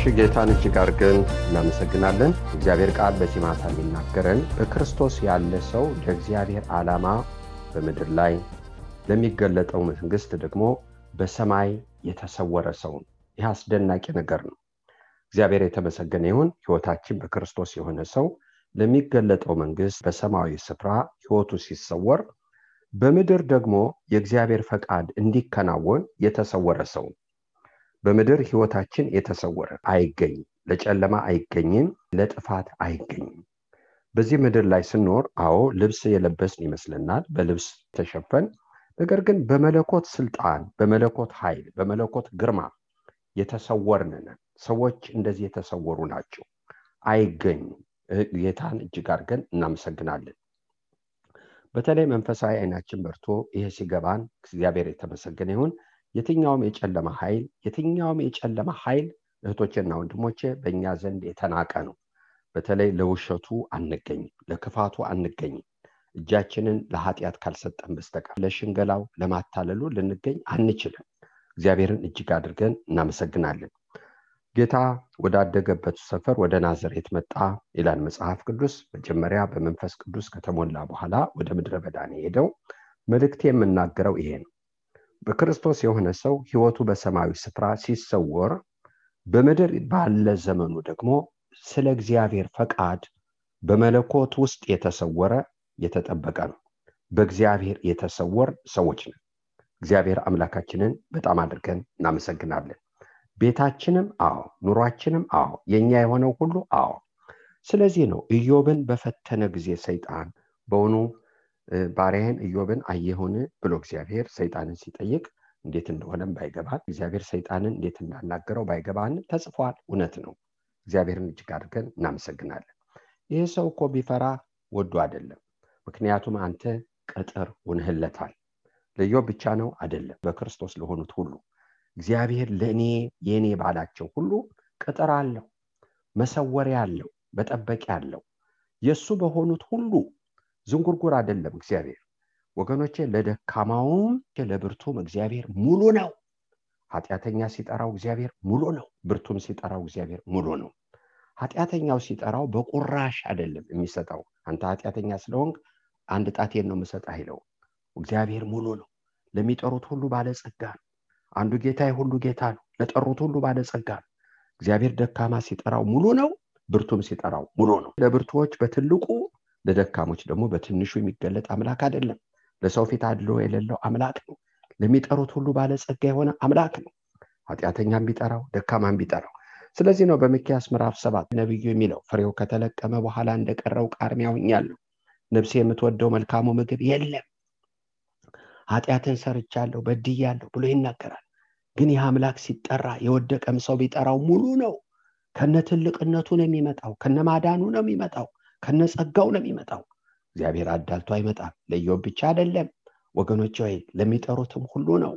እሺ ጌታን እጅግ አድርገን እናመሰግናለን። እግዚአብሔር ቃል በዚህ የሚናገረን በክርስቶስ ያለ ሰው ለእግዚአብሔር ዓላማ በምድር ላይ ለሚገለጠው መንግሥት ደግሞ በሰማይ የተሰወረ ሰው ነው። ይህ አስደናቂ ነገር ነው። እግዚአብሔር የተመሰገነ ይሁን። ሕይወታችን በክርስቶስ የሆነ ሰው ለሚገለጠው መንግሥት በሰማያዊ ስፍራ ሕይወቱ ሲሰወር፣ በምድር ደግሞ የእግዚአብሔር ፈቃድ እንዲከናወን የተሰወረ ሰው በምድር ህይወታችን የተሰወረ አይገኝም። ለጨለማ አይገኝም፣ ለጥፋት አይገኝም። በዚህ ምድር ላይ ስኖር አዎ ልብስ የለበስን ይመስለናል፣ በልብስ ተሸፈን። ነገር ግን በመለኮት ስልጣን፣ በመለኮት ኃይል፣ በመለኮት ግርማ የተሰወርን ሰዎች እንደዚህ የተሰወሩ ናቸው፣ አይገኙም። ጌታን እጅግ አድርገን እናመሰግናለን። በተለይ መንፈሳዊ አይናችን በርቶ ይሄ ሲገባን እግዚአብሔር የተመሰገነ ይሁን። የትኛውም የጨለማ ኃይል የትኛውም የጨለማ ኃይል እህቶቼና ወንድሞቼ በእኛ ዘንድ የተናቀ ነው። በተለይ ለውሸቱ አንገኝም፣ ለክፋቱ አንገኝም። እጃችንን ለኃጢአት ካልሰጠን በስተቀር ለሽንገላው፣ ለማታለሉ ልንገኝ አንችልም። እግዚአብሔርን እጅግ አድርገን እናመሰግናለን። ጌታ ወዳደገበት ሰፈር ወደ ናዝሬት መጣ ይላል መጽሐፍ ቅዱስ። መጀመሪያ በመንፈስ ቅዱስ ከተሞላ በኋላ ወደ ምድረ በዳ ነው የሄደው። መልእክቴ የምናገረው ይሄ ነው። በክርስቶስ የሆነ ሰው ሕይወቱ በሰማያዊ ስፍራ ሲሰወር በምድር ባለ ዘመኑ ደግሞ ስለ እግዚአብሔር ፈቃድ በመለኮት ውስጥ የተሰወረ የተጠበቀ ነው። በእግዚአብሔር የተሰወር ሰዎች ነን። እግዚአብሔር አምላካችንን በጣም አድርገን እናመሰግናለን። ቤታችንም አዎ፣ ኑሯችንም አዎ፣ የእኛ የሆነው ሁሉ አዎ። ስለዚህ ነው ኢዮብን በፈተነ ጊዜ ሰይጣን በውኑ ባሪያህን ኢዮብን አየሁን ብሎ እግዚአብሔር ሰይጣንን ሲጠይቅ እንዴት እንደሆነም ባይገባን እግዚአብሔር ሰይጣንን እንዴት እንዳናገረው ባይገባንም ተጽፏል። እውነት ነው። እግዚአብሔርን እጅግ አድርገን እናመሰግናለን። ይህ ሰው እኮ ቢፈራ ወዶ አይደለም። ምክንያቱም አንተ ቅጥር ሆንህለታል። ለኢዮብ ብቻ ነው አይደለም፣ በክርስቶስ ለሆኑት ሁሉ እግዚአብሔር ለእኔ የእኔ ባላቸው ሁሉ ቅጥር አለው፣ መሰወሪያ አለው፣ መጠበቂያ አለው። የእሱ በሆኑት ሁሉ ዝንጉርጉር አይደለም እግዚአብሔር ወገኖቼ። ለደካማውም ለብርቱም እግዚአብሔር ሙሉ ነው። ኃጢአተኛ ሲጠራው እግዚአብሔር ሙሉ ነው። ብርቱም ሲጠራው እግዚአብሔር ሙሉ ነው። ኃጢአተኛው ሲጠራው በቁራሽ አይደለም የሚሰጠው። አንተ ኃጢአተኛ ስለሆንክ አንድ ጣቴን ነው የምሰጥ አይለው። እግዚአብሔር ሙሉ ነው። ለሚጠሩት ሁሉ ባለጸጋ ነው። አንዱ ጌታ ሁሉ ጌታ ነው። ለጠሩት ሁሉ ባለጸጋ ነው። እግዚአብሔር ደካማ ሲጠራው ሙሉ ነው። ብርቱም ሲጠራው ሙሉ ነው። ለብርቱዎች በትልቁ ለደካሞች ደግሞ በትንሹ የሚገለጥ አምላክ አይደለም። ለሰው ፊት አድሎ የሌለው አምላክ ነው። ለሚጠሩት ሁሉ ባለጸጋ የሆነ አምላክ ነው። ኃጢአተኛም ቢጠራው ደካማም ቢጠራው። ስለዚህ ነው በሚክያስ ምዕራፍ ሰባት ነቢዩ የሚለው ፍሬው ከተለቀመ በኋላ እንደቀረው ቃርሚያ ነፍሴ የምትወደው መልካሙ ምግብ የለም፣ ኃጢአትን ሰርቻለሁ፣ በድያለሁ ብሎ ይናገራል። ግን ይህ አምላክ ሲጠራ የወደቀም ሰው ቢጠራው ሙሉ ነው። ከነ ትልቅነቱ ነው የሚመጣው፣ ከነ ማዳኑ ነው የሚመጣው ከነ ጸጋው ነው የሚመጣው። እግዚአብሔር አዳልቶ አይመጣም። ለኢዮብ ብቻ አይደለም። ወገኖች፣ ወይ ለሚጠሩትም ሁሉ ነው።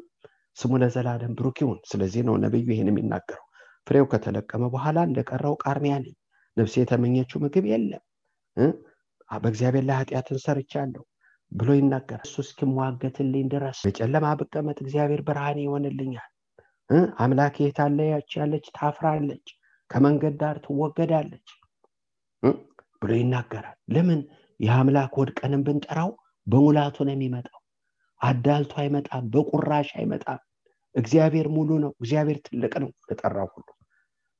ስሙ ለዘላለም ብሩክ ይሁን። ስለዚህ ነው ነቢዩ ይህን የሚናገረው። ፍሬው ከተለቀመ በኋላ እንደቀረው ቃርሚያ ነኝ፣ ነፍሴ የተመኘችው ምግብ የለም። በእግዚአብሔር ላይ ኃጢአትን ሰርቻለሁ ብሎ ይናገራል። እሱ እስኪሟገትልኝ ድረስ በጨለማ ብቀመጥ እግዚአብሔር ብርሃን ይሆንልኛል። አምላክ የታለያች ያለች ታፍራለች። ከመንገድ ዳር ትወገዳለች ብሎ ይናገራል። ለምን? የአምላክ ወድቀንም ብንጠራው በሙላቱ ነው የሚመጣው። አዳልቶ አይመጣም በቁራሽ አይመጣም። እግዚአብሔር ሙሉ ነው እግዚአብሔር ትልቅ ነው ለጠራው ሁሉ።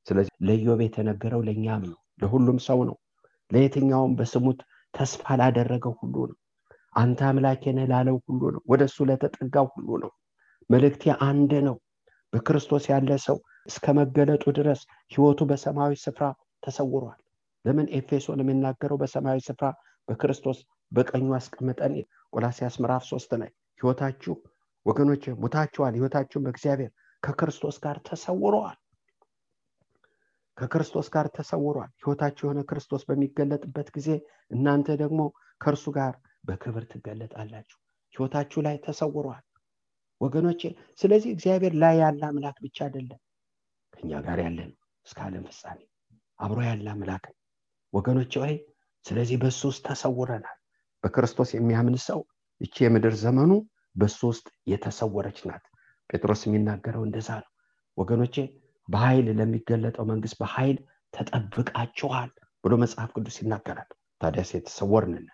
ስለዚህ ለዮብ የተነገረው ለእኛም ነው ለሁሉም ሰው ነው ለየትኛውም በስሙት ተስፋ ላደረገው ሁሉ ነው። አንተ አምላኬ ነህ ላለው ሁሉ ነው ወደ እሱ ለተጠጋው ሁሉ ነው። መልእክቴ አንድ ነው በክርስቶስ ያለ ሰው እስከ መገለጡ ድረስ ህይወቱ በሰማያዊ ስፍራ ተሰውሯል ለምን ኤፌሶን የሚናገረው በሰማያዊ ስፍራ በክርስቶስ በቀኙ አስቀምጠን? ቆላሲያስ ምዕራፍ ሶስት ላይ ህይወታችሁ ወገኖች ሙታችኋል ህይወታችሁን በእግዚአብሔር ከክርስቶስ ጋር ተሰውረዋል። ከክርስቶስ ጋር ተሰውሯል ህይወታችሁ የሆነ ክርስቶስ በሚገለጥበት ጊዜ እናንተ ደግሞ ከእርሱ ጋር በክብር ትገለጣላችሁ። ህይወታችሁ ላይ ተሰውሯል ወገኖቼ። ስለዚህ እግዚአብሔር ላይ ያለ አምላክ ብቻ አይደለም ከኛ ጋር ያለን እስከ ዓለም ፍጻሜ አብሮ ያለ አምላክ ወገኖች ወይ ስለዚህ በሱ ውስጥ ተሰውረናል። በክርስቶስ የሚያምን ሰው ይቺ የምድር ዘመኑ በሱ ውስጥ የተሰወረች ናት። ጴጥሮስ የሚናገረው እንደዛ ነው። ወገኖቼ በኃይል ለሚገለጠው መንግስት በኃይል ተጠብቃችኋል ብሎ መጽሐፍ ቅዱስ ይናገራል። ታዲያስ የተሰወርንን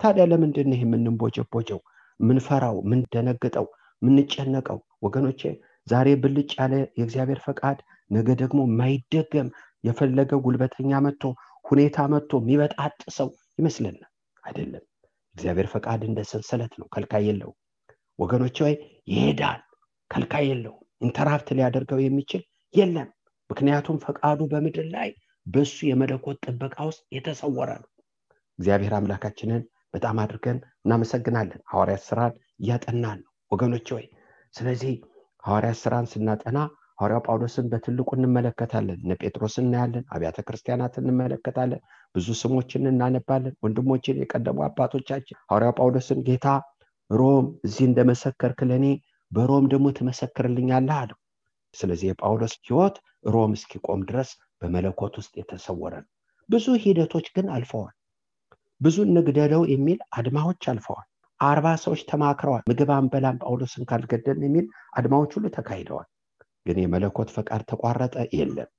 ታዲያ ለምንድን ይህ የምንቦጀቦጀው ምንፈራው ምንደነግጠው ምንጨነቀው ወገኖቼ ዛሬ ብልጭ ያለ የእግዚአብሔር ፈቃድ ነገ ደግሞ ማይደገም የፈለገ ጉልበተኛ መጥቶ ሁኔታ መጥቶ የሚበጣጥ ሰው ይመስለናል አይደለም። እግዚአብሔር ፈቃድ እንደ ሰንሰለት ነው። ከልካይ የለው ወገኖቼ ወይ ይሄዳል። ከልካይ የለው interrupt ሊያደርገው የሚችል የለም። ምክንያቱም ፈቃዱ በምድር ላይ በሱ የመለኮት ጥበቃ ውስጥ የተሰወረ ነው። እግዚአብሔር አምላካችንን በጣም አድርገን እናመሰግናለን። ሐዋርያት ስራን እያጠናን ነው። ወገኖች ወይ ስለዚህ ሐዋርያት ስራን ስናጠና ሐዋርያው ጳውሎስን በትልቁ እንመለከታለን እነ ጴጥሮስን እናያለን አብያተ ክርስቲያናት እንመለከታለን ብዙ ስሞችን እናነባለን ወንድሞችን የቀደሙ አባቶቻችን። ሐዋርያው ጳውሎስን ጌታ ሮም እዚህ እንደመሰከርክ ለእኔ በሮም ደግሞ ትመሰክርልኛለህ አለው። ስለዚህ የጳውሎስ ህይወት ሮም እስኪቆም ድረስ በመለኮት ውስጥ የተሰወረ ነው። ብዙ ሂደቶች ግን አልፈዋል። ብዙ እንግደለው የሚል አድማዎች አልፈዋል። አርባ ሰዎች ተማክረዋል። ምግብ አንበላም ጳውሎስን ካልገደልን የሚል አድማዎች ሁሉ ተካሂደዋል ግን የመለኮት ፈቃድ ተቋረጠ የለም።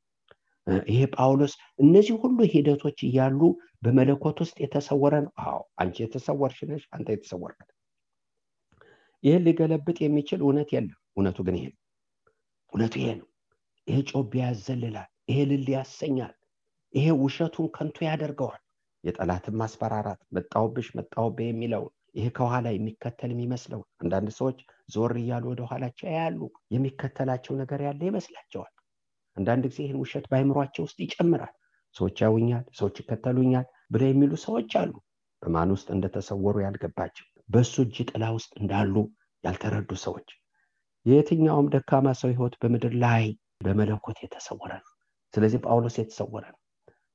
ይሄ ጳውሎስ እነዚህ ሁሉ ሂደቶች እያሉ በመለኮት ውስጥ የተሰወረ ነው? አዎ አንቺ የተሰወርሽ ነሽ አንተ የተሰወርክ ይህን ሊገለብጥ የሚችል እውነት የለም። እውነቱ ግን ይሄ ነው። እውነቱ ይሄ ነው። ይሄ ጮቤ ያዘልላል ይሄ ልል ያሰኛል ይሄ ውሸቱን ከንቱ ያደርገዋል። የጠላትን ማስፈራራት መጣውብሽ መጣውብ የሚለውን ይሄ ከኋላ የሚከተል የሚመስለው አንዳንድ ሰዎች ዞር እያሉ ወደ ኋላቸው ያሉ የሚከተላቸው ነገር ያለ ይመስላቸዋል። አንዳንድ ጊዜ ይህን ውሸት በአይምሯቸው ውስጥ ይጨምራል። ሰዎች ያውኛል ሰዎች ይከተሉኛል ብለው የሚሉ ሰዎች አሉ። በማን ውስጥ እንደተሰወሩ ያልገባቸው በእሱ እጅ ጥላ ውስጥ እንዳሉ ያልተረዱ ሰዎች። የየትኛውም ደካማ ሰው ህይወት በምድር ላይ በመለኮት የተሰወረ ነው። ስለዚህ ጳውሎስ የተሰወረ ነው።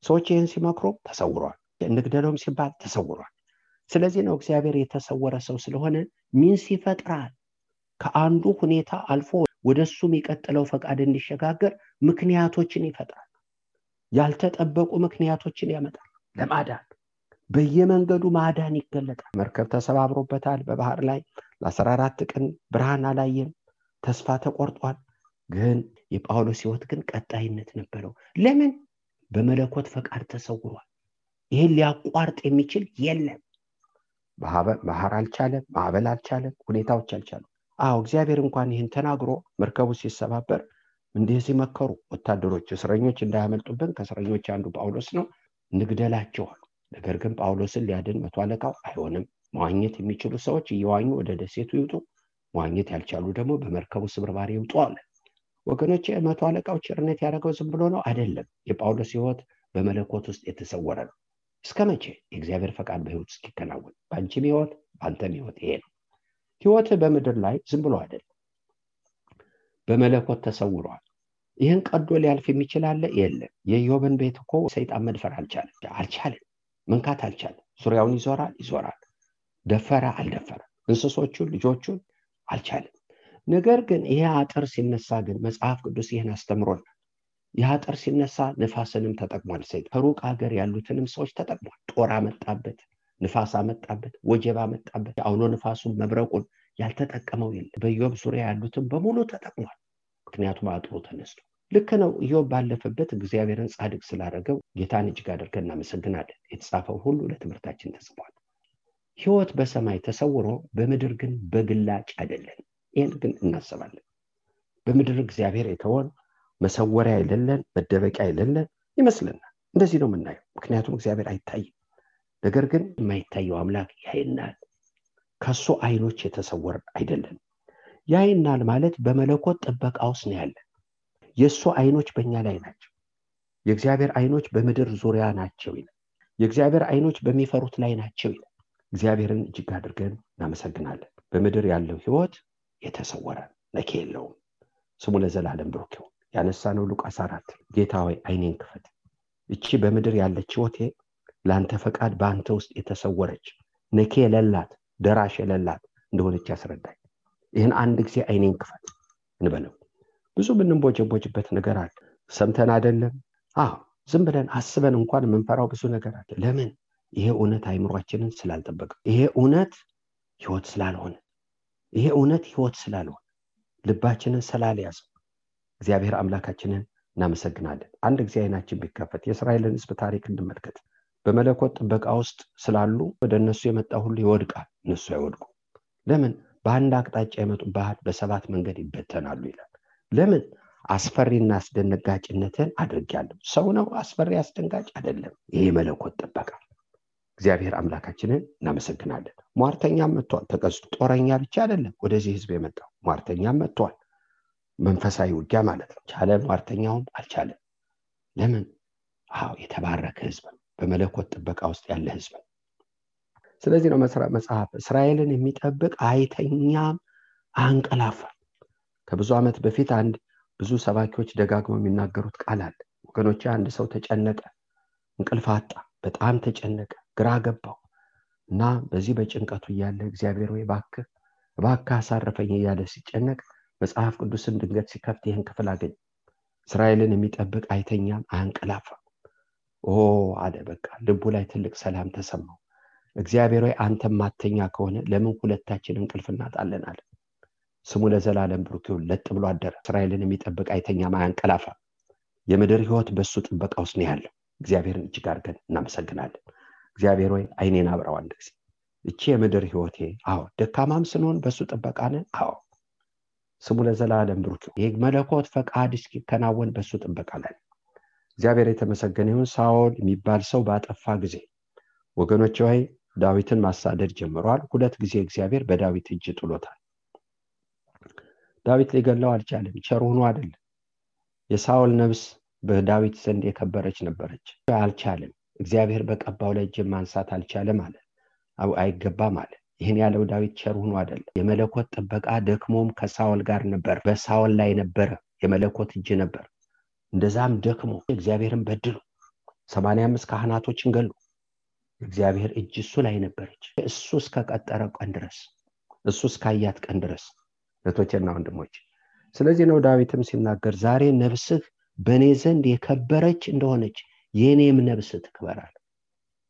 ሰዎች ይህን ሲመክሩ ተሰውሯል። እንግደለውም ሲባል ተሰውሯል። ስለዚህ ነው እግዚአብሔር የተሰወረ ሰው ስለሆነ ሚንስ ይፈጥራል ከአንዱ ሁኔታ አልፎ ወደ እሱ የሚቀጥለው ፈቃድ እንዲሸጋገር ምክንያቶችን ይፈጥራል። ያልተጠበቁ ምክንያቶችን ያመጣል ለማዳን። በየመንገዱ ማዳን ይገለጣል። መርከብ ተሰባብሮበታል። በባህር ላይ ለአስራ አራት ቀን ብርሃን አላየም። ተስፋ ተቆርጧል። ግን የጳውሎስ ህይወት ግን ቀጣይነት ነበረው። ለምን? በመለኮት ፈቃድ ተሰውሯል። ይህን ሊያቋርጥ የሚችል የለም። ባህር አልቻለም ማዕበል አልቻለም ሁኔታዎች አልቻለም አዎ እግዚአብሔር እንኳን ይህን ተናግሮ መርከቡ ሲሰባበር እንዲህ ሲመከሩ ወታደሮች እስረኞች እንዳያመልጡብን ከእስረኞች አንዱ ጳውሎስ ነው። እንግደላቸዋል ነገር ግን ጳውሎስን ሊያድን መቶ አለቃው አይሆንም። መዋኘት የሚችሉ ሰዎች እየዋኙ ወደ ደሴቱ ይውጡ። መዋኘት ያልቻሉ ደግሞ በመርከቡ ስብርባሪ ይውጡ አለ። ወገኖች መቶ አለቃው ቸርነት ያደረገው ዝም ብሎ ነው? አይደለም። የጳውሎስ ህይወት በመለኮት ውስጥ የተሰወረ ነው። እስከ መቼ? የእግዚአብሔር ፈቃድ በህይወት ውስጥ ይከናወን በአንቺም ህይወት በአንተም ህይወት ይሄ ነው ህይወት በምድር ላይ ዝም ብሎ አይደለም። በመለኮት ተሰውሯል። ይህን ቀዶ ሊያልፍ የሚችል አለ? የለም። የዮብን ቤት እኮ ሰይጣን መድፈር አልቻለም። አልቻለም። መንካት አልቻለም። ዙሪያውን ይዞራል ይዞራል። ደፈረ አልደፈረ? እንስሶቹን ልጆቹን አልቻለም። ነገር ግን ይሄ አጥር ሲነሳ ግን መጽሐፍ ቅዱስ ይህን አስተምሮናል። የአጥር ሲነሳ ንፋስንም ተጠቅሟል። ሰይጣን ከሩቅ ሀገር ያሉትንም ሰዎች ተጠቅሟል። ጦር አመጣበት ንፋስ አመጣበት ወጀብ አመጣበት። አውሎ ንፋሱን መብረቁን ያልተጠቀመው የለም። በዮብ ዙሪያ ያሉትን በሙሉ ተጠቅሟል። ምክንያቱም አጥሩ ተነስቶ። ልክ ነው። ኢዮብ ባለፈበት እግዚአብሔርን ጻድቅ ስላደረገው ጌታን እጅግ አድርገን እናመሰግናለን። የተጻፈው ሁሉ ለትምህርታችን ተጽፏል። ህይወት በሰማይ ተሰውሮ በምድር ግን በግላጭ አይደለን። ይህን ግን እናስባለን። በምድር እግዚአብሔር የተወን መሰወሪያ የሌለን መደበቂያ የሌለን ይመስለናል። እንደዚህ ነው የምናየው። ምክንያቱም እግዚአብሔር አይታይም ነገር ግን የማይታየው አምላክ ያይናል ከሱ አይኖች የተሰወር አይደለም። ያይናል ማለት በመለኮት ጥበቃ ውስጥ ነው ያለን የእሱ አይኖች በእኛ ላይ ናቸው። የእግዚአብሔር አይኖች በምድር ዙሪያ ናቸው ይላል። የእግዚአብሔር አይኖች በሚፈሩት ላይ ናቸው ይላል። እግዚአብሔርን እጅግ አድርገን እናመሰግናለን። በምድር ያለው ህይወት የተሰወረ ነኬ የለውም። ስሙ ለዘላለም ብሩክ ይሁን። ያነሳነው ሉቃስ አራት ጌታ ሆይ አይኔን ክፈት። እቺ በምድር ያለች ህይወቴ ለአንተ ፈቃድ በአንተ ውስጥ የተሰወረች ነኬ የሌላት ደራሽ የሌላት እንደሆነች ያስረዳኝ። ይህን አንድ ጊዜ አይኔን ክፈት እንበለው። ብዙ ምንንቦጀቦጅበት ነገር አለ። ሰምተን አይደለም? አዎ ዝም ብለን አስበን እንኳን የምንፈራው ብዙ ነገር አለ። ለምን? ይሄ እውነት አይምሯችንን ስላልጠበቀ ይሄ እውነት ህይወት ስላልሆነ። ይሄ እውነት ህይወት ስላልሆነ። ልባችንን ስላልያዘው። እግዚአብሔር አምላካችንን እናመሰግናለን። አንድ ጊዜ አይናችን ቢከፈት የእስራኤልን ህዝብ ታሪክ እንመልከት በመለኮት ጥበቃ ውስጥ ስላሉ ወደ እነሱ የመጣ ሁሉ ይወድቃል እነሱ አይወድቁ ለምን? በአንድ አቅጣጫ የመጡባት በሰባት መንገድ ይበተናሉ ይላል። ለምን? አስፈሪና አስደነጋጭነትን አድርጊያለሁ ሰው ነው አስፈሪ አስደንጋጭ አይደለም። ይሄ መለኮት ጥበቃ። እግዚአብሔር አምላካችንን እናመሰግናለን። ሟርተኛም መጥቷል። ተቀስቶ ጦረኛ ብቻ አይደለም ወደዚህ ህዝብ የመጣው። ሟርተኛም መጥቷል። መንፈሳዊ ውጊያ ማለት ነው። ቻለ ሟርተኛውም አልቻለም። ለምን? አዎ የተባረከ ህዝብ በመለኮት ጥበቃ ውስጥ ያለ ህዝብ ስለዚህ ነው መጽሐፍ እስራኤልን የሚጠብቅ አይተኛም አንቀላፋ ከብዙ ዓመት በፊት አንድ ብዙ ሰባኪዎች ደጋግመው የሚናገሩት ቃል አለ። ወገኖች አንድ ሰው ተጨነቀ እንቅልፍ አጣ በጣም ተጨነቀ ግራ ገባው እና በዚህ በጭንቀቱ እያለ እግዚአብሔር ወይ ባክህ ባክህ አሳረፈኝ እያለ ሲጨነቅ መጽሐፍ ቅዱስን ድንገት ሲከፍት ይህን ክፍል አገኝ እስራኤልን የሚጠብቅ አይተኛም አያንቀላፋ ኦ አለ። በቃ ልቡ ላይ ትልቅ ሰላም ተሰማው። እግዚአብሔር ወይ አንተ ማተኛ ከሆነ ለምን ሁለታችን እንቅልፍ እናጣለን? አለ። ስሙ ለዘላለም ብሩክ ይሁን። ለጥ ብሎ አደረ። እስራኤልን የሚጠብቅ አይተኛም አያንቀላፋ የምድር ህይወት በእሱ ጥበቃ ውስጥ ነው ያለው። እግዚአብሔርን እጅግ አድርገን እናመሰግናለን። እግዚአብሔር ወይ አይኔን አብረው አንድ ጊዜ። እቺ የምድር ህይወቴ አዎ። ደካማም ስንሆን በእሱ ጥበቃ ነን? አዎ። ስሙ ለዘላለም ብሩክ ይህ መለኮት ፈቃድ እስኪከናወን በእሱ ጥበቃ ላይ እግዚአብሔር የተመሰገነ ይሁን። ሳኦል የሚባል ሰው ባጠፋ ጊዜ ወገኖች ወይ ዳዊትን ማሳደድ ጀምረዋል ሁለት ጊዜ እግዚአብሔር በዳዊት እጅ ጥሎታል። ዳዊት ሊገለው አልቻለም። ቸር ሆኖ አይደለም የሳኦል ነብስ በዳዊት ዘንድ የከበረች ነበረች። አልቻለም። እግዚአብሔር በቀባው ላይ እጅ ማንሳት አልቻለም አለ። አይገባም አለ። ይህን ያለው ዳዊት ቸር ሆኖ አይደለም የመለኮት ጥበቃ ደክሞም ከሳኦል ጋር ነበር። በሳኦል ላይ ነበረ የመለኮት እጅ ነበር እንደዛም ደክሞ እግዚአብሔርን በድሉ። ሰማንያ አምስት ካህናቶችን ገሉ። እግዚአብሔር እጅ እሱ ላይ ነበረች። እሱ እስከቀጠረ ቀን ድረስ እሱ እስካያት ቀን ድረስ እህቶቼና ወንድሞች ስለዚህ ነው ዳዊትም ሲናገር ዛሬ ነብስህ በእኔ ዘንድ የከበረች እንደሆነች የእኔም ነብስ ትክበራል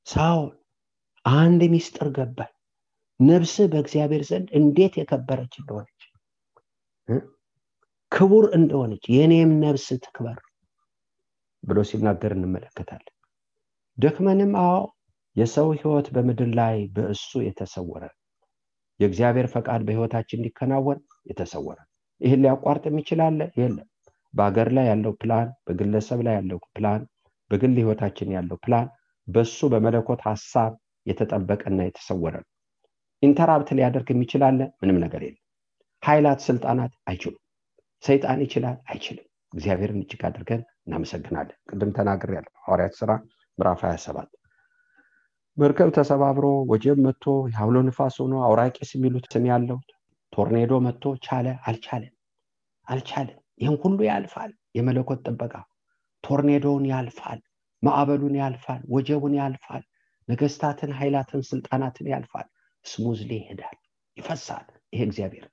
ሳውል አንድ ሚስጥር ገባኝ ነብስህ በእግዚአብሔር ዘንድ እንዴት የከበረች እንደሆነች ክቡር እንደሆነች የእኔም ነብስ ትክበር ብሎ ሲናገር እንመለከታለን። ደክመንም አዎ የሰው ህይወት በምድር ላይ በእሱ የተሰወረ የእግዚአብሔር ፈቃድ በህይወታችን እንዲከናወን የተሰወረ። ይህን ሊያቋርጥ የሚችላለ የለም። በሀገር ላይ ያለው ፕላን በግለሰብ ላይ ያለው ፕላን በግል ህይወታችን ያለው ፕላን በሱ በመለኮት ሀሳብ የተጠበቀና የተሰወረ ነው። interrupt ሊያደርግ የሚችላለ ምንም ነገር የለም። ኃይላት ስልጣናት አይችሉም። ሰይጣን ይችላል? አይችልም እግዚአብሔርን እጅግ አድርገን እናመሰግናለን። ቅድም ተናግር ያለ ሐዋርያት ስራ ምዕራፍ 27 መርከብ ተሰባብሮ ወጀብ መጥቶ የአውሎ ንፋስ ሆኖ አውራቂስ የሚሉት ስም ያለው tornado መጥቶ ቻለ። አልቻለም አልቻለም። ይህን ሁሉ ያልፋል። የመለኮት ጥበቃ tornado ውን ያልፋል ማዕበሉን ያልፋል ወጀቡን ያልፋል ነገስታትን ኃይላትን ስልጣናትን ያልፋል። ስሙዝሊ ይሄዳል ይፈሳል። ይሄ እግዚአብሔር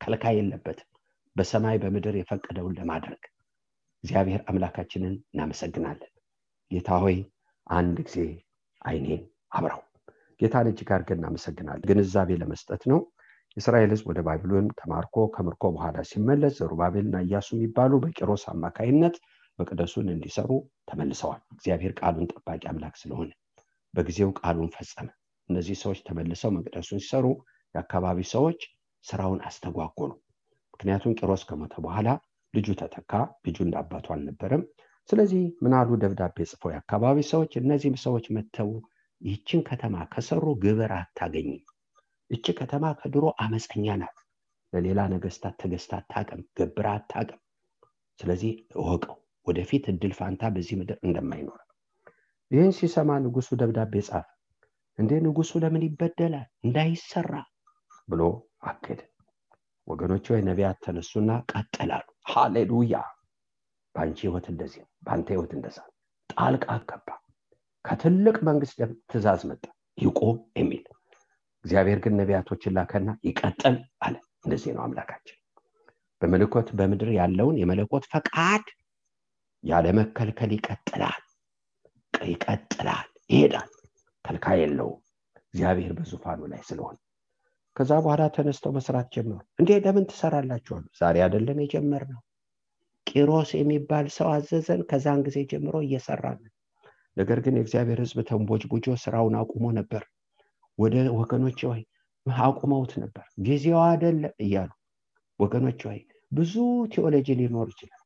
ከልካ የለበትም። በሰማይ በምድር የፈቀደውን ለማድረግ እግዚአብሔር አምላካችንን እናመሰግናለን። ጌታ ሆይ አንድ ጊዜ አይኔን አብራው። ጌታን እጅግ አድርገን እናመሰግናለን። ግንዛቤ ለመስጠት ነው። የእስራኤል ህዝብ ወደ ባቢሎን ተማርኮ ከምርኮ በኋላ ሲመለስ ዘሩባቤልና እያሱ የሚባሉ በቂሮስ አማካይነት መቅደሱን እንዲሰሩ ተመልሰዋል። እግዚአብሔር ቃሉን ጠባቂ አምላክ ስለሆነ በጊዜው ቃሉን ፈጸመ። እነዚህ ሰዎች ተመልሰው መቅደሱን ሲሰሩ የአካባቢ ሰዎች ስራውን አስተጓጎሉ። ምክንያቱም ቂሮስ ከሞተ በኋላ ልጁ ተተካ ልጁ እንዳባቱ አልነበረም። ስለዚህ ምናሉ ደብዳቤ ጽፈው የአካባቢ ሰዎች? እነዚህም ሰዎች መተው ይህችን ከተማ ከሰሩ ግብር አታገኝም። እች ከተማ ከድሮ አመፀኛ ናት። ለሌላ ነገስታት ተገዝታ አታቅም ገብራ አታቅም ስለዚህ እወቀው ወደፊት እድል ፋንታ በዚህ ምድር እንደማይኖር። ይህን ሲሰማ ንጉሱ ደብዳቤ ጻፈ። እንዴ ንጉሱ ለምን ይበደላል? እንዳይሰራ ብሎ አገደ። ወገኖች ወይ ነቢያት ተነሱና ቀጠላሉ ሃሌሉያ! በአንቺ ህይወት እንደዚህ ነው በአንተ ህይወት እንደዛ ጣልቃ ገባ። ከትልቅ መንግስት ትእዛዝ መጣ። ይቆም የሚል እግዚአብሔር ግን ነቢያቶችን ላከና ይቀጥል አለ። እንደዚህ ነው አምላካችን። በመለኮት በምድር ያለውን የመለኮት ፈቃድ ያለመከልከል ይቀጥላል ይቀጥላል ይሄዳል። ከልካ የለውም። እግዚአብሔር በዙፋኑ ላይ ስለሆነ ከዛ በኋላ ተነስተው መስራት ጀመሩ። እንዴ ለምን ትሰራላችኋሉ ዛሬ አይደለም የጀመር ነው ቂሮስ የሚባል ሰው አዘዘን። ከዛን ጊዜ ጀምሮ እየሰራን ነገር ግን የእግዚአብሔር ህዝብ ተንቦጅ ቡጆ ስራውን አቁሞ ነበር። ወደ ወገኖች ወይ አቁመውት ነበር። ጊዜው አይደለም እያሉ ወገኖች ወይ ብዙ ቴዎሎጂ ሊኖር ይችላል።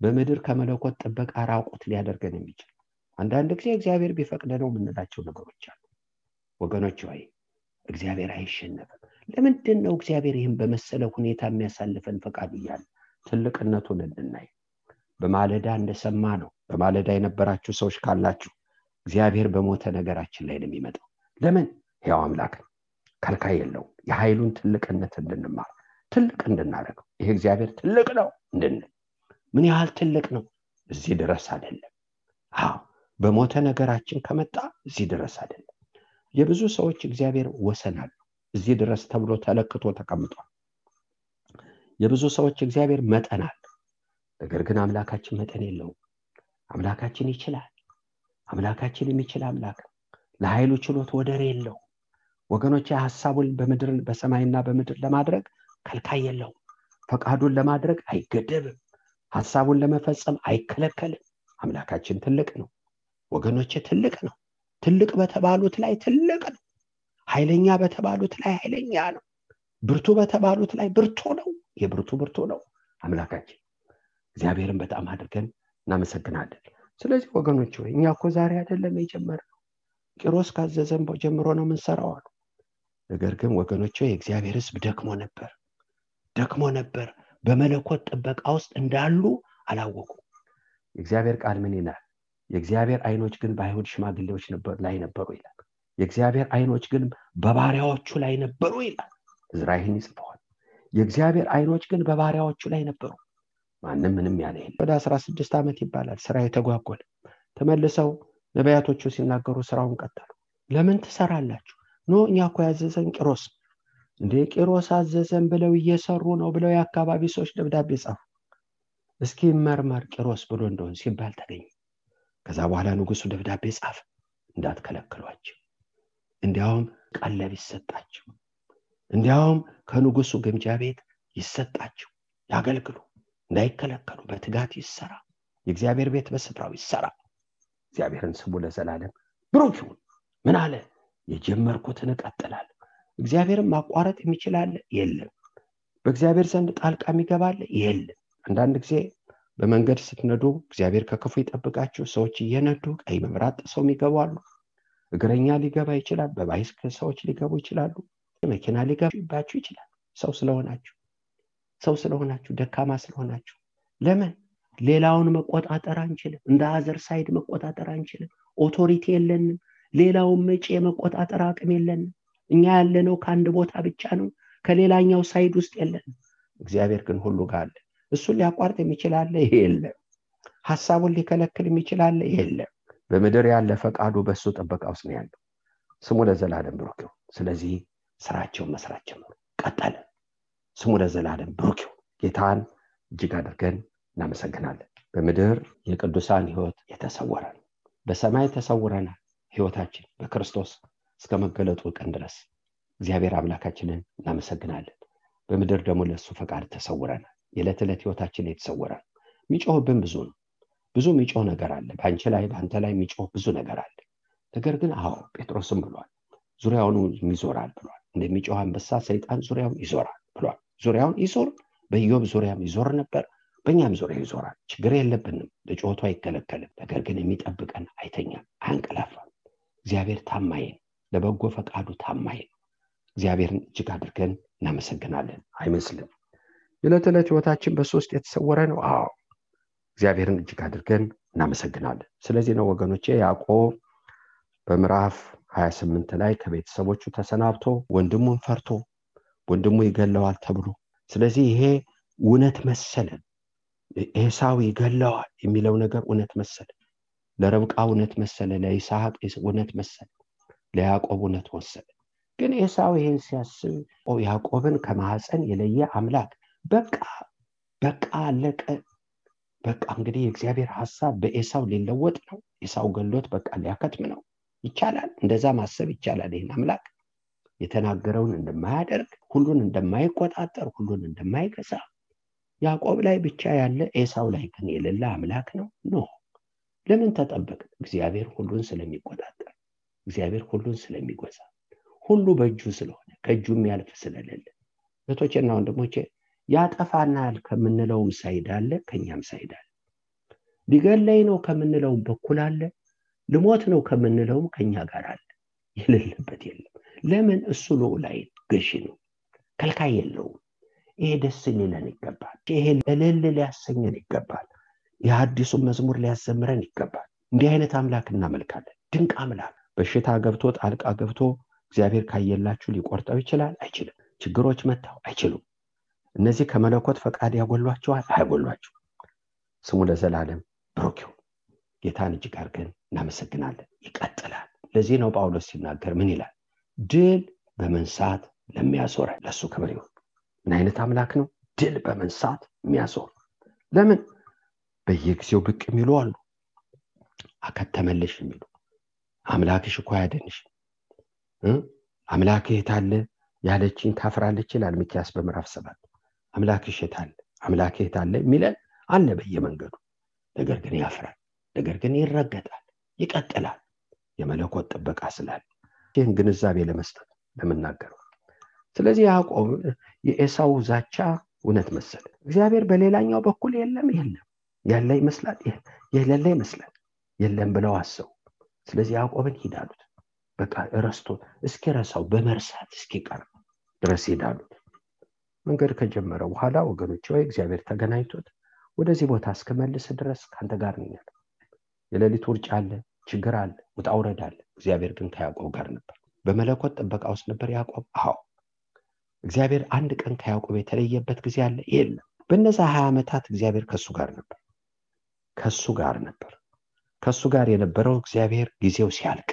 በምድር ከመለኮት ጥበቃ ራቁት ሊያደርገን የሚችል አንዳንድ ጊዜ እግዚአብሔር ቢፈቅደ ነው የምንላቸው ነገሮች አሉ። ወገኖች ወይ እግዚአብሔር አይሸነፍም ለምንድን ነው እግዚአብሔር ይህም በመሰለ ሁኔታ የሚያሳልፈን ፈቃድ እያለ ትልቅነቱን እንድናይ? በማለዳ እንደሰማ ነው በማለዳ የነበራችሁ ሰዎች ካላችሁ እግዚአብሔር በሞተ ነገራችን ላይ ነው የሚመጣው። ለምን? ያው አምላክ ከልካይ የለውም። የኃይሉን ትልቅነት እንድንማር ትልቅ እንድናደርገው። ይህ እግዚአብሔር ትልቅ ነው እንድንል። ምን ያህል ትልቅ ነው? እዚህ ድረስ አይደለም። አዎ በሞተ ነገራችን ከመጣ እዚህ ድረስ አይደለም። የብዙ ሰዎች እግዚአብሔር ወሰን አለው እዚህ ድረስ ተብሎ ተለክቶ ተቀምጧል። የብዙ ሰዎች እግዚአብሔር መጠን አለው። ነገር ግን አምላካችን መጠን የለውም። አምላካችን ይችላል። አምላካችን የሚችል አምላክ ለኃይሉ ችሎት ወደር የለው ወገኖች ሀሳቡን በምድር በሰማይና በምድር ለማድረግ ከልካይ የለውም። ፈቃዱን ለማድረግ አይገደብም። ሀሳቡን ለመፈጸም አይከለከልም። አምላካችን ትልቅ ነው። ወገኖች ትልቅ ነው። ትልቅ በተባሉት ላይ ትልቅ ነው ኃይለኛ በተባሉት ላይ ኃይለኛ ነው። ብርቱ በተባሉት ላይ ብርቱ ነው። የብርቱ ብርቱ ነው አምላካችን። እግዚአብሔርን በጣም አድርገን እናመሰግናለን። ስለዚህ ወገኖች ወይ እኛ እኮ ዛሬ አይደለም የጀመርነው። ቂሮስ ካዘዘን ጀምሮ ነው የምንሰራው አሉ። ነገር ግን ወገኖች የእግዚአብሔር ህዝብ ደክሞ ነበር። ደክሞ ነበር። በመለኮት ጥበቃ ውስጥ እንዳሉ አላወቁም። የእግዚአብሔር ቃል ምን ይላል? የእግዚአብሔር አይኖች ግን በአይሁድ ሽማግሌዎች ላይ ነበሩ ይላል የእግዚአብሔር አይኖች ግን በባሪያዎቹ ላይ ነበሩ ይላል። እዝራይህን ይጽፈዋል። የእግዚአብሔር አይኖች ግን በባሪያዎቹ ላይ ነበሩ። ማንም ምንም ያለ ወደ 16 ዓመት ይባላል ስራ የተስተጓጎለ። ተመልሰው ነቢያቶቹ ሲናገሩ ስራውን ቀጠሉ። ለምን ትሰራላችሁ? no እኛ እኮ ያዘዘን ቂሮስ እንዴ ቂሮስ አዘዘን ብለው እየሰሩ ነው ብለው የአካባቢ ሰዎች ደብዳቤ ጻፉ። እስኪ መርመር ቂሮስ ብሎ እንደሆን ሲባል ተገኘ። ከዛ በኋላ ንጉሱ ደብዳቤ ጻፍ እንዳትከለክሏቸው እንዲያውም ቀለብ ይሰጣቸው እንዲያውም ከንጉሱ ግምጃ ቤት ይሰጣቸው ያገልግሉ እንዳይከለከሉ በትጋት ይሰራ። የእግዚአብሔር ቤት በስፍራው ይሰራ። እግዚአብሔርን ስሙ ለዘላለም። ብሩክ ይሁን። ምን አለ? የጀመርኩትን እቀጥላለሁ። እግዚአብሔርን ማቋረጥ የሚችላለ የለም። በእግዚአብሔር ዘንድ ጣልቃ የሚገባለ የለም። አንዳንድ ጊዜ በመንገድ ስትነዱ እግዚአብሔር ከክፉ ይጠብቃችሁ። ሰዎች እየነዱ ቀይ መብራት ጥሰው ይገባሉ እግረኛ ሊገባ ይችላል በባይስክ ሰዎች ሊገቡ ይችላሉ መኪና ሊገባችሁ ይችላል። ሰው ስለሆናችሁ ሰው ስለሆናችሁ ደካማ ስለሆናችሁ። ለምን? ሌላውን መቆጣጠር አንችልም። እንደ other side መቆጣጠር አንችልም። authority የለንም። ሌላውን መጪ የመቆጣጠር አቅም የለንም። እኛ ያለነው ከአንድ ቦታ ብቻ ነው ከሌላኛው ሳይድ ውስጥ የለንም። እግዚአብሔር ግን ሁሉ ጋር አለ። እሱን ሊያቋርጥ የሚችላለ የለም። ሀሳቡን ሊከለክል የሚችላለ የለም በምድር ያለ ፈቃዱ በእሱ ጥበቃ ውስጥ ነው ያለው። ስሙ ለዘላለም ብሩክ ይሁን። ስለዚህ ስራቸውን መስራት ጀመሩ ቀጠለ። ስሙ ለዘላለም ብሩክ ይሁን። ጌታን እጅግ አድርገን እናመሰግናለን። በምድር የቅዱሳን ህይወት የተሰወረ ነው። በሰማይ ተሰውረናል ህይወታችን በክርስቶስ እስከ መገለጡ ቀን ድረስ እግዚአብሔር አምላካችንን እናመሰግናለን። በምድር ደግሞ ለእሱ ፈቃድ ተሰውረናል። የዕለት ዕለት ህይወታችን የተሰወረ የሚጮህብን ብዙ ነው ብዙ የሚጮህ ነገር አለ። በአንቺ ላይ በአንተ ላይ የሚጮህ ብዙ ነገር አለ። ነገር ግን አዎ ጴጥሮስም ብሏል ዙሪያውን ይዞራል ብሏል። እንደሚጮህ አንበሳ ሰይጣን ዙሪያውን ይዞራል ብሏል። ዙሪያውን ይዞር በኢዮብ ዙሪያም ይዞር ነበር በእኛም ዙሪያ ይዞራል። ችግር የለብንም ለጩኸቱ አይከለከልም። ነገር ግን የሚጠብቀን አይተኛም አያንቀላፋም እግዚአብሔር ታማኝ ነው ለበጎ ፈቃዱ ታማኝ ነው። እግዚአብሔርን እጅግ አድርገን እናመሰግናለን። አይመስልም። የዕለት ዕለት ህይወታችን በሶስት የተሰወረ ነው? አዎ እግዚአብሔርን እጅግ አድርገን እናመሰግናለን። ስለዚህ ነው ወገኖቼ ያዕቆብ በምዕራፍ 28 ላይ ከቤተሰቦቹ ተሰናብቶ ወንድሙን ፈርቶ ወንድሙ ይገለዋል ተብሎ። ስለዚህ ይሄ እውነት መሰለን ኤሳው ይገለዋል የሚለው ነገር እውነት መሰለ ለረብቃ እውነት መሰለ ለይስሐቅ እውነት መሰለ ለያዕቆብ እውነት ወሰለ ግን ኤሳው ይህን ሲያስብ ያዕቆብን ከማህፀን የለየ አምላክ በቃ በቃ አለቀ በቃ እንግዲህ የእግዚአብሔር ሀሳብ በኤሳው ሊለወጥ ነው። ኤሳው ገሎት በቃ ሊያከትም ነው። ይቻላል። እንደዛ ማሰብ ይቻላል። ይህን አምላክ የተናገረውን እንደማያደርግ ሁሉን እንደማይቆጣጠር ሁሉን እንደማይገዛ ያዕቆብ ላይ ብቻ ያለ ኤሳው ላይ ግን የሌለ አምላክ ነው። no። ለምን ተጠበቅ? እግዚአብሔር ሁሉን ስለሚቆጣጠር እግዚአብሔር ሁሉን ስለሚገዛ ሁሉ በእጁ ስለሆነ ከእጁ የሚያልፍ ስለሌለ። እህቶቼና ወንድሞቼ ያጠፋናል ከምንለውም side አለ ከኛም side አለ። ሊገለይ ነው ከምንለውም በኩል አለ ልሞት ነው ከምንለውም ከኛ ጋር አለ። የሌለበት የለም። ለምን? እሱ ልዑላይ ገዢ ነው ከልካይ የለውም። ይሄ ደስ ሊለን ይገባል። ይሄ እልል ሊያሰኘን ይገባል። የአዲሱን መዝሙር ሊያዘምረን ይገባል። እንዲህ አይነት አምላክ እናመልካለን። ድንቅ አምላክ። በሽታ ገብቶ ጣልቃ ገብቶ እግዚአብሔር ካየላችሁ ሊቆርጠው ይችላል? አይችልም። ችግሮች መታው አይችሉም እነዚህ ከመለኮት ፈቃድ ያጎሏቸዋል? አያጎሏቸው ስሙ ለዘላለም ብሩክ ይሁን። ጌታን እጅግ አድርገን እናመሰግናለን። ይቀጥላል። ለዚህ ነው ጳውሎስ ሲናገር ምን ይላል? ድል በመንሳት ለሚያዞረ ለእሱ ክብር ይሁን። ምን አይነት አምላክ ነው? ድል በመንሳት የሚያዞር። ለምን? በየጊዜው ብቅ የሚሉ አሉ። አከተመልሽ የሚሉ። አምላክሽ እኮ አያደንሽ አምላክ የታለ ያለችኝ ታፍራለች ይላል ሚኪያስ በምዕራፍ ሰባት አምላክሽ የታለ አምላክ የታለ የሚለን አለ በየመንገዱ። ነገር ግን ያፍራል ነገር ግን ይረገጣል ይቀጥላል የመለኮት ጥበቃ ስላለ። ይህን ግንዛቤ ለመስጠት ለምናገረው ስለዚህ ያዕቆብ የኤሳው ዛቻ እውነት መሰለ። እግዚአብሔር በሌላኛው በኩል የለም የለም ያለ ይመስላል የሌለ ይመስላል የለም ብለው አሰቡ። ስለዚህ ያዕቆብን ሂዳሉት በቃ ረስቶ እስኪረሳው በመርሳት እስኪቀር ድረስ ሄዳሉት መንገድ ከጀመረ በኋላ ወገኖች ወይ እግዚአብሔር ተገናኝቶት ወደዚህ ቦታ እስከመልስ ድረስ ከአንተ ጋር ነኛል የሌሊት ውርጭ አለ ችግር አለ ውጣ ውረድ አለ። እግዚአብሔር ግን ከያዕቆብ ጋር ነበር። በመለኮት ጥበቃ ውስጥ ነበር ያዕቆብ? አዎ። እግዚአብሔር አንድ ቀን ከያዕቆብ የተለየበት ጊዜ አለ? የለም። በነዛ ሀያ ዓመታት እግዚአብሔር ከሱ ጋር ነበር። ከሱ ጋር ነበር። ከሱ ጋር የነበረው እግዚአብሔር ጊዜው ሲያልቅ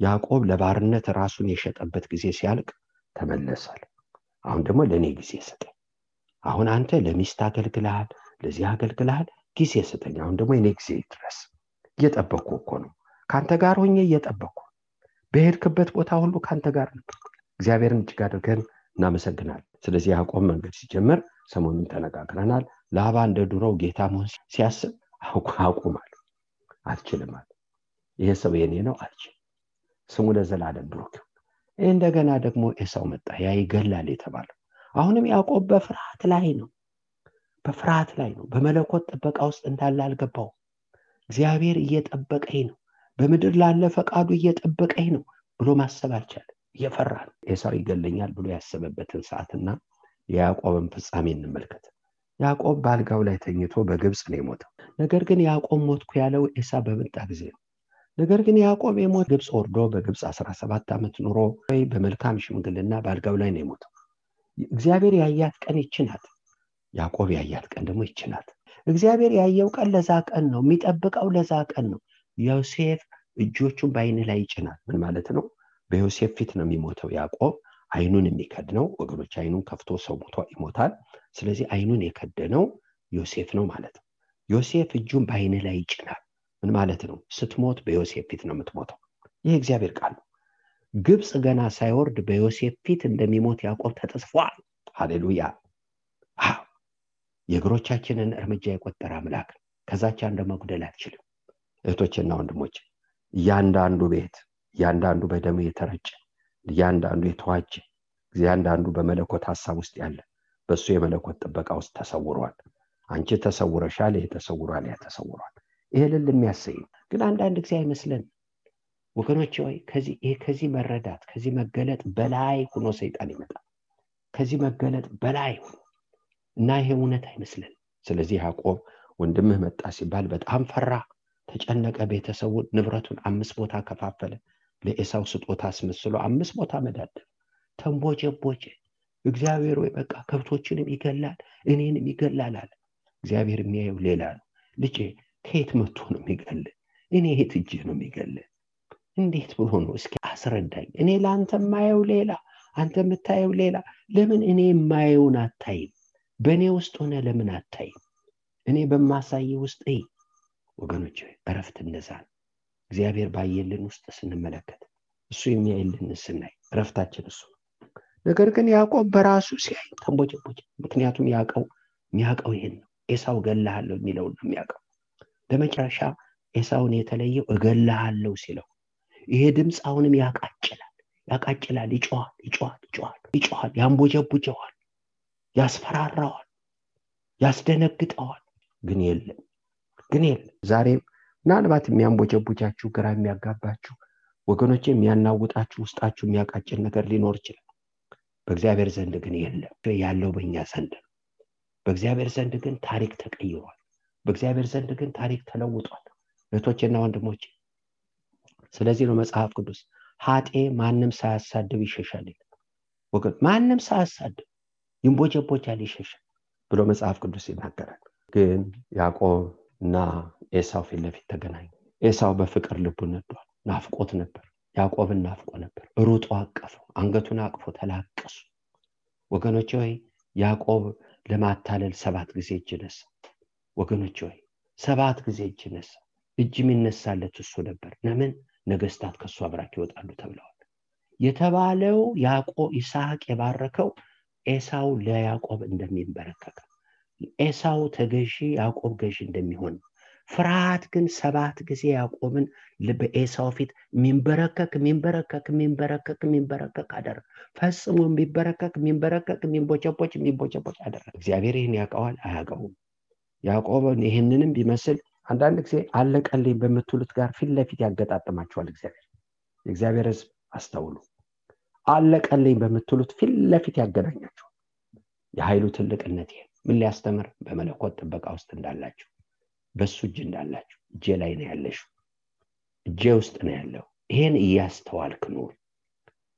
ያዕቆብ ለባርነት ራሱን የሸጠበት ጊዜ ሲያልቅ ተመለሳል አሁን ደግሞ ለእኔ ጊዜ ስጠኝ አሁን አንተ ለሚስት አገልግልሃል ለዚህ አገልግልሃል ጊዜ ስጠኝ አሁን ደግሞ የኔ ጊዜ ድረስ እየጠበቅኩ እኮ ነው። ከአንተ ጋር ሆኜ እየጠበቅኩ በሄድክበት ቦታ ሁሉ ከአንተ ጋር እግዚአብሔርን እጅግ አድርገን እናመሰግናል ስለዚህ ያዕቆብ መንገድ ሲጀምር ሰሞኑን ተነጋግረናል። ላባ እንደ ድሮው ጌታ መሆን ሲያስብ አቁማል አልችልም አለ። ይሄ ሰው የኔ ነው አልችልም። ስሙ ለዘላለም ብሩክ እንደገና ደግሞ ኤሳው መጣ። ያ ይገላል የተባለው። አሁንም ያዕቆብ በፍርሃት ላይ ነው። በፍርሃት ላይ ነው። በመለኮት ጥበቃ ውስጥ እንዳለ አልገባው እግዚአብሔር እየጠበቀኝ ነው። በምድር ላለ ፈቃዱ እየጠበቀኝ ነው ብሎ ማሰብ አልቻለ እየፈራ ነው። ኤሳው ይገለኛል ብሎ ያሰበበትን ሰዓትና የያዕቆብን ፍጻሜ እንመልከት። ያዕቆብ በአልጋው ላይ ተኝቶ በግብፅ ነው የሞተው። ነገር ግን ያዕቆብ ሞትኩ ያለው ኤሳ በመጣ ጊዜ ነው ነገር ግን ያዕቆብ የሞት ግብፅ ወርዶ በግብፅ 17 ዓመት ኑሮ ወይ በመልካም ሽምግልና በአልጋው ላይ ነው የሞተው። እግዚአብሔር ያያት ቀን ይችናት ያዕቆብ ያያት ቀን ደግሞ ይችናት እግዚአብሔር ያየው ቀን ለዛ ቀን ነው። የሚጠብቀው ለዛ ቀን ነው። ዮሴፍ እጆቹን በአይን ላይ ይጭናል። ምን ማለት ነው? በዮሴፍ ፊት ነው የሚሞተው ያዕቆብ። አይኑን የሚከድነው ወገኖች አይኑን ከፍቶ ሰው ሞቶ ይሞታል። ስለዚህ አይኑን የከደነው ዮሴፍ ነው ማለት ነው። ዮሴፍ እጁን በአይንህ ላይ ይጭናል ምን ማለት ነው? ስትሞት በዮሴፍ ፊት ነው የምትሞተው። ይህ እግዚአብሔር ቃል ነው። ግብፅ ገና ሳይወርድ በዮሴፍ ፊት እንደሚሞት ያዕቆብ ተጽፏል። ሃሌሉያ! የእግሮቻችንን እርምጃ የቆጠረ አምላክ ከዛቻ እንደ መጉደል አትችልም። እህቶችና ወንድሞች እያንዳንዱ ቤት እያንዳንዱ በደሙ የተረጨ እያንዳንዱ የተዋጀ እያንዳንዱ በመለኮት ሀሳብ ውስጥ ያለ በእሱ የመለኮት ጥበቃ ውስጥ ተሰውሯል። አንቺ ተሰውረሻል ይሄ ተሰውሯል ያ ተሰውሯል ይሄ ልል የሚያሰኝ ግን አንዳንድ ጊዜ አይመስለን ወገኖች ወይ ከዚህ መረዳት ከዚህ መገለጥ በላይ ሆኖ ሰይጣን ይመጣል። ከዚህ መገለጥ በላይ ሆኖ እና ይሄ እውነት አይመስለን ስለዚህ ያዕቆብ ወንድምህ መጣ ሲባል በጣም ፈራ ተጨነቀ ቤተሰቡን ንብረቱን አምስት ቦታ ከፋፈለ ለኤሳው ስጦታ አስመስሎ አምስት ቦታ መዳደር ተንቦጀቦጀ። እግዚአብሔር ወይ በቃ ከብቶችንም ይገላል እኔንም ይገላል አለ። እግዚአብሔር የሚያየው ሌላ ነው። ልጄ ከየት መጥቶ ነው የሚገል እኔ የት እጅ ነው የሚገል እንዴት ብሎ ነው? እስኪ አስረዳኝ። እኔ ለአንተ የማየው ሌላ አንተ የምታየው ሌላ። ለምን እኔ የማየውን አታይም? በእኔ ውስጥ ሆነ ለምን አታይም? እኔ በማሳይ ውስጥ ይ ወገኖች እረፍት እነዛ ነው። እግዚአብሔር ባየልን ውስጥ ስንመለከት እሱ የሚያይልን ስናይ እረፍታችን እሱ ነገር ግን ያዕቆብ በራሱ ሲያይ ተንቦጨቦጭ ምክንያቱም ያቀው የሚያውቀው ይሄን ነው። ኤሳው እገልሃለሁ የሚለውን ነው የሚያውቀው ለመጨረሻ ኤሳውን የተለየው እገልሃለሁ ሲለው ይሄ ድምፅ አሁንም ያቃጭላል ያቃጭላል ይጮኋል ይጮኋል ይጮኋል ይጮኋል ያንቦጀቡጀዋል ያስፈራራዋል ያስደነግጠዋል። ግን የለም ግን የለም። ዛሬም ምናልባት የሚያንቦጀቡጃችሁ ግራ የሚያጋባችሁ ወገኖች የሚያናውጣችሁ ውስጣችሁ የሚያቃጭል ነገር ሊኖር ይችላል። በእግዚአብሔር ዘንድ ግን የለም። ያለው በእኛ ዘንድ ነው። በእግዚአብሔር ዘንድ ግን ታሪክ ተቀይሯል በእግዚአብሔር ዘንድ ግን ታሪክ ተለውጧል። እህቶችና ወንድሞች ስለዚህ ነው መጽሐፍ ቅዱስ ሀጤ ማንም ሳያሳድብ ይሸሻል ወገን ማንም ሳያሳድብ ይንቦጀቦጃል ይሸሻል ብሎ መጽሐፍ ቅዱስ ይናገራል። ግን ያዕቆብ እና ኤሳው ፊት ለፊት ተገናኙ። ኤሳው በፍቅር ልቡ ነዷል ናፍቆት ነበር። ያዕቆብን ናፍቆ ነበር። ሩጦ አቀፈው አንገቱን አቅፎ ተላቀሱ። ወገኖች ወይ ያዕቆብ ለማታለል ሰባት ጊዜ እጅ ነሳ ወገኖች ወይ ሰባት ጊዜ እጅ ነሳ። እጅ የሚነሳለት እሱ ነበር። ለምን? ነገስታት ከእሱ አብራክ ይወጣሉ ተብለዋል። የተባለው ያዕቆብ ይስሐቅ የባረከው ኤሳው ለያዕቆብ እንደሚንበረከክ ኤሳው ተገዢ ያዕቆብ ገዢ እንደሚሆን ፍርሃት ግን ሰባት ጊዜ ያዕቆብን በኤሳው ፊት የሚንበረከክ የሚንበረከክ የሚንበረከክ የሚንበረከክ አደረግ ፈጽሞ የሚበረከክ የሚንበረከክ የሚንቦጨቦጭ የሚንቦጨቦጭ አደረግ እግዚአብሔር ይህን ያውቀዋል? አያውቀውም ያዕቆብን ይህንንም ቢመስል አንዳንድ ጊዜ አለቀልኝ በምትሉት ጋር ፊት ለፊት ያገጣጥማቸዋል እግዚአብሔር። የእግዚአብሔር ህዝብ አስተውሉ። አለቀልኝ በምትሉት ፊት ለፊት ያገናኛቸዋል የኃይሉ ትልቅነት ይሄ ምን ሊያስተምር? በመለኮት ጥበቃ ውስጥ እንዳላችሁ በሱ እጅ እንዳላችሁ። እጄ ላይ ነው ያለሹ እጄ ውስጥ ነው ያለው። ይሄን እያስተዋልክ ኑር።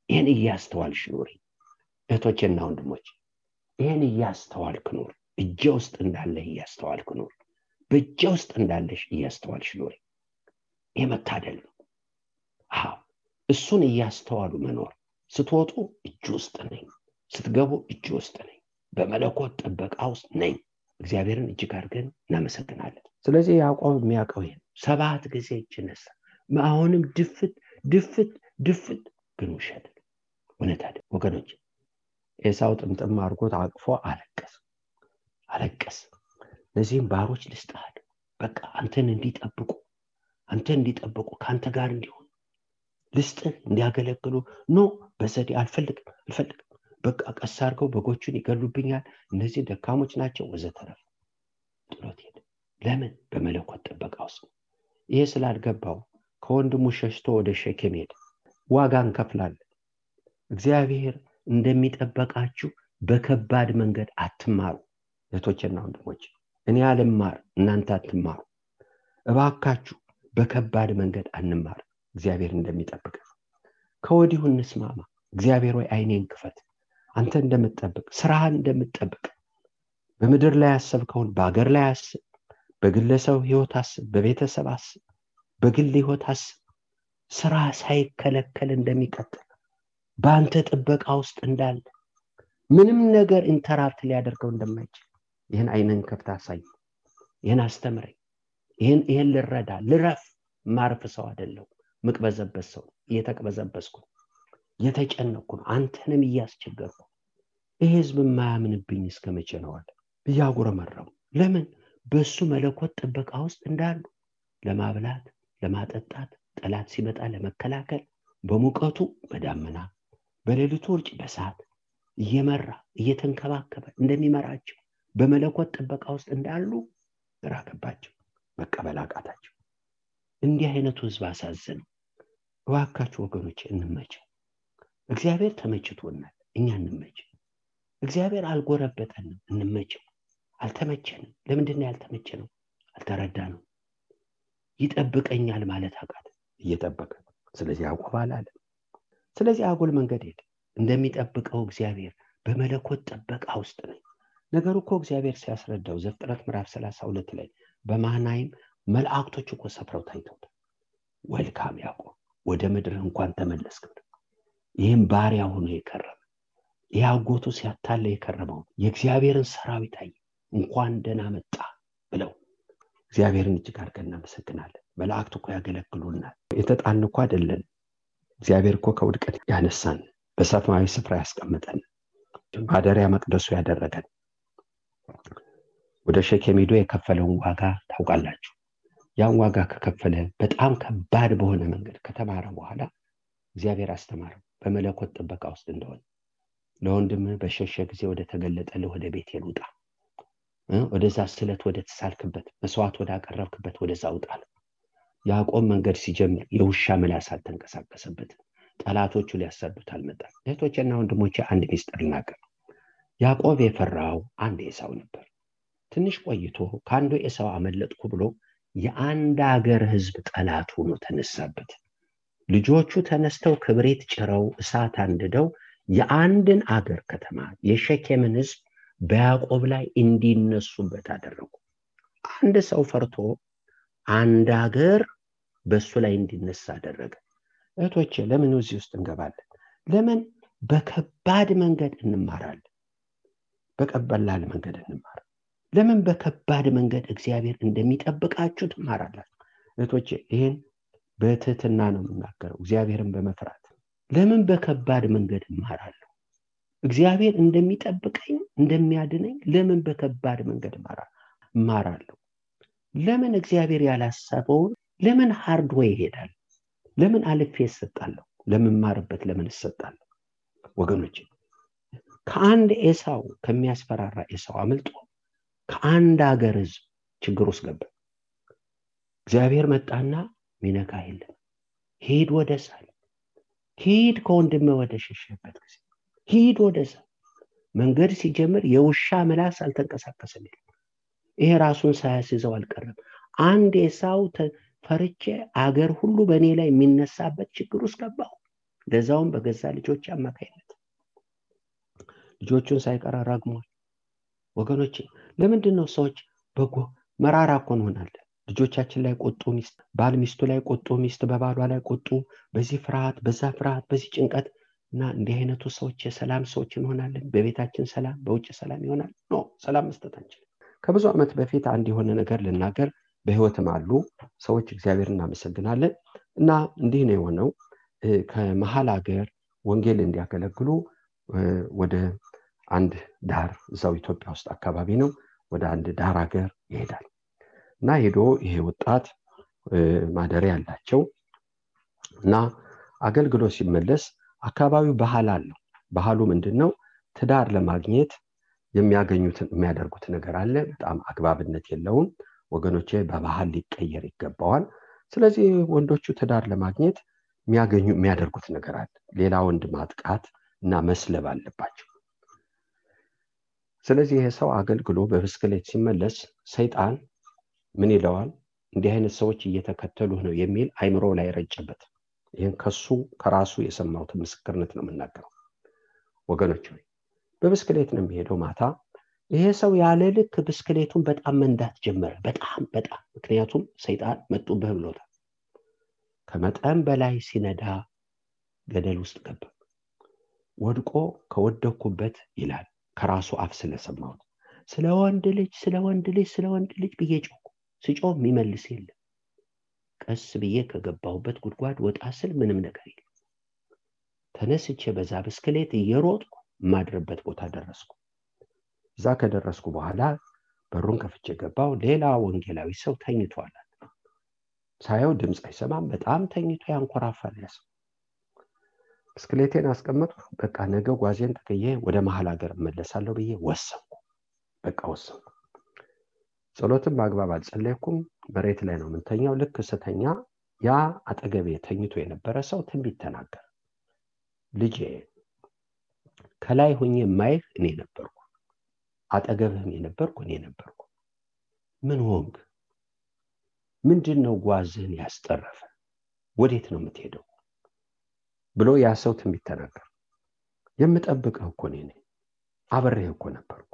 ይህን እያስተዋልሽ ኑሪ እህቶቼና ወንድሞች ይህን እያስተዋልክ ኑር እጄ ውስጥ እንዳለህ እያስተዋልክ ኑር። በእጄ ውስጥ እንዳለሽ እያስተዋልሽ ኑሪ ይህ መታደል ነው። አዎ እሱን እያስተዋሉ መኖር። ስትወጡ እጅ ውስጥ ነኝ። ስትገቡ እጅ ውስጥ ነኝ። በመለኮት ጥበቃ ውስጥ ነኝ። እግዚአብሔርን እጅግ አድርገን እናመሰግናለን። ስለዚህ ያዕቆብ የሚያውቀው ይሄን ሰባት ጊዜ እጅ ነሳ። አሁንም ድፍት ድፍት ድፍት ግን ውሸት እውነት አለ ወገኖች ኤሳው ጥምጥም አድርጎት አቅፎ አለቀስ አለቀስ እነዚህም ባሮች ልስጥሃል በቃ አንተን እንዲጠብቁ አንተ እንዲጠብቁ ከአንተ ጋር እንዲሆን ልስጥህ እንዲያገለግሉ። no በዘዴ አልፈልግም አልፈልግም። በቃ ቀስ አድርገው በጎቹን ይገሉብኛል። እነዚህ ደካሞች ናቸው። ወዘተረፈ። ጥሎት ሄደ። ለምን? በመለኮት ጥበቃ ውስጥ። ይሄ ስላልገባው ከወንድሙ ሸሽቶ ወደ ሸኬም ሄደ። ዋጋ እንከፍላለን። እግዚአብሔር እንደሚጠበቃችሁ በከባድ መንገድ አትማሩ እህቶችና ወንድሞች እኔ አልማር እናንተ አትማሩ። እባካችሁ በከባድ መንገድ አንማር እግዚአብሔር እንደሚጠብቅ ከወዲሁ እንስማማ እግዚአብሔር ወይ አይኔን ክፈት አንተ እንደምትጠብቅ ስራህን እንደምትጠብቅ። በምድር ላይ ያሰብከውን በአገር ላይ አስብ በግለሰብ ህይወት አስብ በቤተሰብ አስብ በግል ህይወት አስብ። ስራ ሳይከለከል እንደሚቀጥል በአንተ ጥበቃ ውስጥ እንዳለ ምንም ነገር interrupt ሊያደርገው እንደማይችል ይህን አይንን ከፍታ አሳይ ይህን አስተምረኝ ይህን ይህን ልረዳ ልረፍ። ማርፍ ሰው አይደለሁ ምቅበዘበዝ ሰው እየተቅበዘበዝኩ እየተጨነኩ ነው አንተንም እያስቸገርኩ። ይህ ህዝብ የማያምንብኝ እስከ መቼ ነዋል እያጉረመረሙ ለምን? በሱ መለኮት ጥበቃ ውስጥ እንዳሉ። ለማብላት ለማጠጣት ጠላት ሲመጣ ለመከላከል በሙቀቱ በዳመና በሌሊቱ ውርጭ በሰዓት እየመራ እየተንከባከበ እንደሚመራቸው በመለኮት ጥበቃ ውስጥ እንዳሉ ግራ ገባቸው መቀበል አቃታቸው። እንዲህ አይነቱ ህዝብ አሳዝነው እባካችሁ ወገኖች እንመቸው እግዚአብሔር ተመችቶናል እኛ እንመች። እግዚአብሔር አልጎረበጠንም እንመቸው አልተመቸንም። ለምንድን ያልተመቸ ነው አልተረዳ ነው ይጠብቀኛል ማለት አቃት እየጠበቀ ስለዚህ ያዕቆብ አላለ ስለዚህ አጉል መንገድ ሄደ እንደሚጠብቀው እግዚአብሔር በመለኮት ጥበቃ ውስጥ ነኝ ነገሩ እኮ እግዚአብሔር ሲያስረዳው ዘፍጥረት ምዕራፍ 32 ላይ በማናይም መላእክቶች እኮ ሰፍረው ታይተውታል ወልካም ያዕቆብ ወደ ምድር እንኳን ተመለስክ ይህም ባሪያ ሆኖ የከረመ ይህ አጎቱ ሲያታለ የከረመው የእግዚአብሔርን ሰራዊት አየ እንኳን ደህና መጣ ብለው። እግዚአብሔርን እጅግ አድርገን እናመሰግናለን። መላእክት እኮ ያገለግሉናል። የተጣልን እኮ አይደለን። እግዚአብሔር እኮ ከውድቀት ያነሳን በሰማያዊ ስፍራ ያስቀምጠን ማደሪያ መቅደሱ ያደረገን ወደ ሸኬም ሄዶ የከፈለውን ዋጋ ታውቃላችሁ። ያን ዋጋ ከከፈለ በጣም ከባድ በሆነ መንገድ ከተማረ በኋላ እግዚአብሔር አስተማረው በመለኮት ጥበቃ ውስጥ እንደሆነ። ለወንድም በሸሸ ጊዜ ወደ ተገለጠልህ ወደ ቤቴል ውጣ ወደዛ ስለት ወደ ተሳልክበት መስዋዕት ወደ አቀረብክበት ወደዛ ውጣል ያዕቆብ መንገድ ሲጀምር የውሻ ምላስ አልተንቀሳቀሰበትም። ጠላቶቹ ሊያሳዱት አልመጣም። እህቶችና ወንድሞቼ አንድ ሚስጥር ልናገር ያዕቆብ የፈራው አንድ ኤሳው ነበር። ትንሽ ቆይቶ ከአንዱ ኤሳው አመለጥኩ ብሎ የአንድ አገር ህዝብ ጠላት ሆኖ ተነሳበት። ልጆቹ ተነስተው ክብሪት ጭረው እሳት አንድደው የአንድን አገር ከተማ የሸኬምን ህዝብ በያዕቆብ ላይ እንዲነሱበት አደረጉ። አንድ ሰው ፈርቶ አንድ አገር በእሱ ላይ እንዲነሳ አደረገ። እህቶቼ ለምን እዚህ ውስጥ እንገባለን? ለምን በከባድ መንገድ እንማራለን በቀበላል መንገድ እንማር። ለምን በከባድ መንገድ እግዚአብሔር እንደሚጠብቃችሁ ትማራላችሁ? እህቶቼ ይህን በትህትና ነው የምናገረው እግዚአብሔርን በመፍራት። ለምን በከባድ መንገድ እማራለሁ? እግዚአብሔር እንደሚጠብቀኝ እንደሚያድነኝ ለምን በከባድ መንገድ እማራለሁ። ለምን እግዚአብሔር ያላሰበውን ለምን hard ወይ ይሄዳል? ለምን አልፌ እሰጣለሁ? ለምማርበት ለምን እሰጣለሁ? ወገኖች ከአንድ ኤሳው ከሚያስፈራራ ኤሳው አምልጦ ከአንድ ሀገር ህዝብ ችግር ውስጥ ገባ። እግዚአብሔር መጣና ሚነካ የለም ሂድ ወደ ሳል ሂድ ከወንድም ወደ ሸሸበት ጊዜ ሂድ ወደ ሳል። መንገድ ሲጀምር የውሻ ምላስ አልተንቀሳቀሰም። ይሄ ራሱን ሳያስይዘው አልቀረም። አንድ ኤሳው ፈርቼ አገር ሁሉ በእኔ ላይ የሚነሳበት ችግር ውስጥ ገባሁ። ለዛውም በገዛ ልጆች አማካይነት ልጆቹን ሳይቀራ ረግሟል ወገኖች ለምንድን ነው ሰዎች በጎ መራራ እኮ እንሆናለን? ልጆቻችን ላይ ቁጡ ሚስት ባል ሚስቱ ላይ ቁጡ ሚስት በባሏ ላይ ቁጡ። በዚህ ፍርሃት በዛ ፍርሃት በዚህ ጭንቀት እና እንዲህ አይነቱ ሰዎች የሰላም ሰዎች እንሆናለን? በቤታችን ሰላም በውጭ ሰላም ይሆናል? no ሰላም መስጠት አንችልም። ከብዙ ዓመት በፊት አንድ የሆነ ነገር ልናገር በህይወትም አሉ ሰዎች እግዚአብሔር እናመሰግናለን። እና እንዲህ ነው የሆነው። ከመሀል ሀገር ወንጌል እንዲያገለግሉ ወደ አንድ ዳር እዛው ኢትዮጵያ ውስጥ አካባቢ ነው። ወደ አንድ ዳር ሀገር ይሄዳል። እና ሄዶ ይሄ ወጣት ማደሪያ አላቸው። እና አገልግሎ ሲመለስ አካባቢው ባህል አለው ባህሉ ምንድን ነው ትዳር ለማግኘት የሚያገኙትን የሚያደርጉት ነገር አለ። በጣም አግባብነት የለውም። ወገኖቼ በባህል ሊቀየር ይገባዋል። ስለዚህ ወንዶቹ ትዳር ለማግኘት የሚያገኙ የሚያደርጉት ነገር አለ። ሌላ ወንድ ማጥቃት እና መስለብ አለባቸው። ስለዚህ ይሄ ሰው አገልግሎ በብስክሌት ሲመለስ ሰይጣን ምን ይለዋል? እንዲህ አይነት ሰዎች እየተከተሉህ ነው የሚል አይምሮ ላይ ረጨበት። ይህን ከሱ ከራሱ የሰማሁትን ምስክርነት ነው የምናገረው። ወገኖች ሆይ በብስክሌት ነው የሚሄደው ማታ። ይሄ ሰው ያለ ልክ ብስክሌቱን በጣም መንዳት ጀመረ። በጣም በጣም ምክንያቱም ሰይጣን መጡብህ ብሎታል። ከመጠን በላይ ሲነዳ ገደል ውስጥ ገባ ወድቆ ከወደኩበት ይላል። ከራሱ አፍ ስለሰማሁት ስለ ወንድ ልጅ ስለ ወንድ ልጅ ስለ ወንድ ልጅ ብዬ ጮኩ። ስጮህ የሚመልስ የለም። ቀስ ብዬ ከገባሁበት ጉድጓድ ወጣ ስል ምንም ነገር የለም። ተነስቼ በዛ ብስክሌት እየሮጥኩ የማድርበት ቦታ ደረስኩ። እዛ ከደረስኩ በኋላ በሩን ከፍቼ ገባው ሌላ ወንጌላዊ ሰው ተኝቷል ሳየው ድምፅ አይሰማም። በጣም ተኝቶ ያንኮራፋል ያሰው ብስክሌቴን አስቀመጥኩ። በቃ ነገ ጓዜን ተከየ ወደ መሀል ሀገር እመለሳለሁ ብዬ ወሰንኩ። በቃ ወሰንኩ። ጸሎትም በአግባብ አልጸለይኩም። መሬት ላይ ነው ምንተኛው ልክ ስተኛ ያ አጠገቤ ተኝቶ የነበረ ሰው ትንቢት ተናገረ። ልጄ ከላይ ሆኜ የማይህ እኔ ነበርኩ። አጠገብህም የነበርኩ እኔ ነበርኩ። ምን ሆንግ ምንድን ነው ጓዝህን ያስጠረፈ? ወዴት ነው የምትሄደው ብሎ ያ ሰው ትንቢት ተናገር የምጠብቅህ እኮ እኔ ነኝ። አብሬህ እኮ ነበርኩ።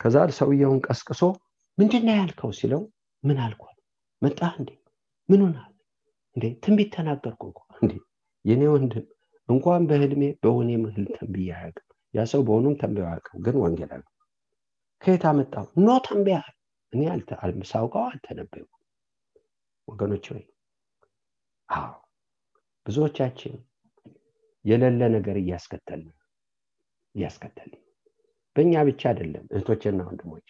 ከዛ ሰውየውን ቀስቅሶ ምንድን ያልከው ሲለው ምን አልኳል መጣህ እንዴ? ምን ሆናል እንዴ ትንቢት ተናገርኩ እንዴ የኔ ወንድም እንኳን በህልሜ በሆኔ ምህል ተንብያ አያውቅም። ያ ሰው በሆኑም ተንብያ አያውቅም ግን ወንጌል አለ ከየት አመጣው? ኖ ተንብያ እኔ ሳውቀው አልተነበዩ ወገኖች ወይ ብዙዎቻችን የሌለ ነገር እያስከተልን እያስከተልን በእኛ ብቻ አይደለም እህቶችና ወንድሞች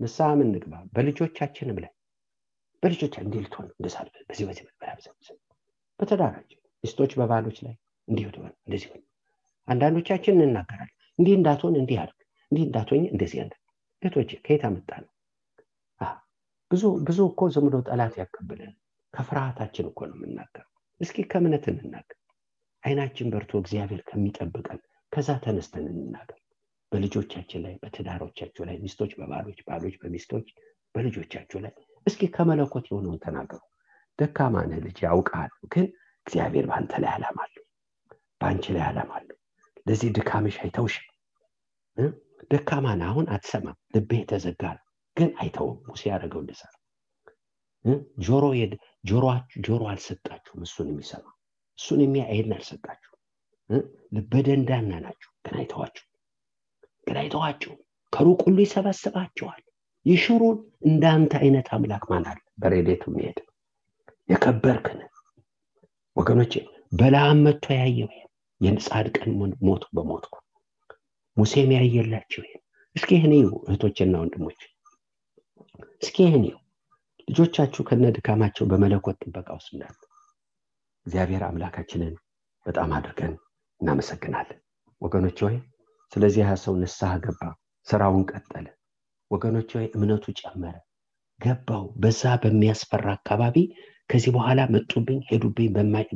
ንስሐ ምን ንግባ በልጆቻችንም ላይ በልጆቻ እንዲህ ልትሆን እንደሳል በዚህ በዚህ በተዳራቸው ሚስቶች በባሎች ላይ እንዲህ ሆን እንደዚህ ሆን አንዳንዶቻችን እንናገራለን እንዲህ እንዳትሆን እንዲህ አድርግ እንዲህ እንዳትሆኝ እንደዚህ ያለ እህቶች ከየት አመጣ ነው ብዙ ብዙ እኮ ዝም ጠላት ያቀብለን ከፍርሃታችን እኮ ነው የምናገር እስኪ ከእምነት እንናገር። አይናችን በርቶ እግዚአብሔር ከሚጠብቀን ከዛ ተነስተን እንናገር። በልጆቻችን ላይ በትዳሮቻቸው ላይ ሚስቶች በባሎች ባሎች በሚስቶች በልጆቻቸው ላይ እስኪ ከመለኮት የሆነውን ተናገሩ። ደካማ ነህ ልጅ ያውቃሉ ግን እግዚአብሔር በአንተ ላይ አላማ አለው በአንቺ ላይ አለው። ለዚህ ድካምሽ አይተውሽም። ደካማ ነህ አሁን አትሰማም። ልብህ የተዘጋ ግን አይተውም። ሙሴ ያደረገው እንደዛ ጆሮ ጆሮ አልሰጣችሁም። እሱን የሚሰማ እሱን የሚያ አልሰጣችሁ ልበደንዳና ናችሁ። ግን አይተዋችሁ ግን አይተዋችሁ ከሩቅ ሁሉ ይሰበስባቸዋል ይሽሩን። እንዳንተ አይነት አምላክ ማን አለ? በሬዴቱ የሚሄድ የከበርክን ወገኖቼ በላም መጥቶ ያየው የጻድቀን ሞቱ በሞትኩ ሙሴም ያየላቸው እስኪ ይህን እህቶችና ወንድሞች እስኪ ይህን ልጆቻችሁ ከነ ድካማቸው በመለኮት ጥበቃ ውስጥ እንዳሉ እግዚአብሔር አምላካችንን በጣም አድርገን እናመሰግናለን። ወገኖች ሆይ ስለዚህ ያ ሰው ንስሐ ገባ ስራውን ቀጠለ። ወገኖች ሆይ እምነቱ ጨመረ ገባው። በዛ በሚያስፈራ አካባቢ ከዚህ በኋላ መጡብኝ ሄዱብኝ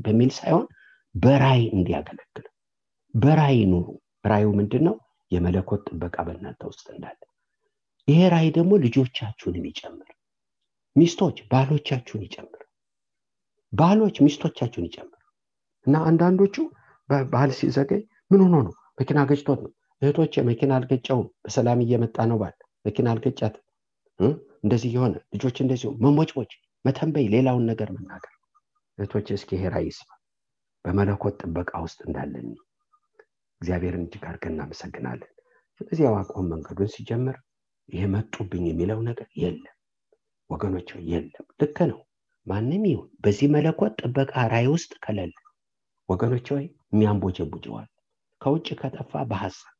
በሚል ሳይሆን በራይ እንዲያገለግል በራይ ኑሩ። ራዩ ምንድን ነው የመለኮት ጥበቃ በእናንተ ውስጥ እንዳለ። ይሄ ራይ ደግሞ ልጆቻችሁንም ይጨምር ሚስቶች ባሎቻችሁን ይጨምር ባሎች ሚስቶቻችሁን ይጨምር እና አንዳንዶቹ ባህል ሲዘገይ ምን ሆኖ ነው? መኪና ገጭቶት ነው። እህቶች መኪና አልገጨውም። በሰላም እየመጣ ነው ባል። መኪና አልገጫት እንደዚህ የሆነ ልጆች እንደዚሁ መሞጭሞጭ መተንበይ ሌላውን ነገር መናገር። እህቶች እስኪ ሄራ ይስማ። በመለኮት ጥበቃ ውስጥ እንዳለን እግዚአብሔርን እጅግ አድርገን እናመሰግናለን። ስለዚህ አዋቆም መንገዱን ሲጀምር ይሄ መጡብኝ የሚለው ነገር የለም ወገኖች የለም። ልክ ነው። ማንም ይሁን። በዚህ መለኮት ጥበቃ ራይ ውስጥ ከሌለ ወገኖች ወይ የሚያንቦጀቡጀዋል። ከውጭ ከጠፋ በሀሳብ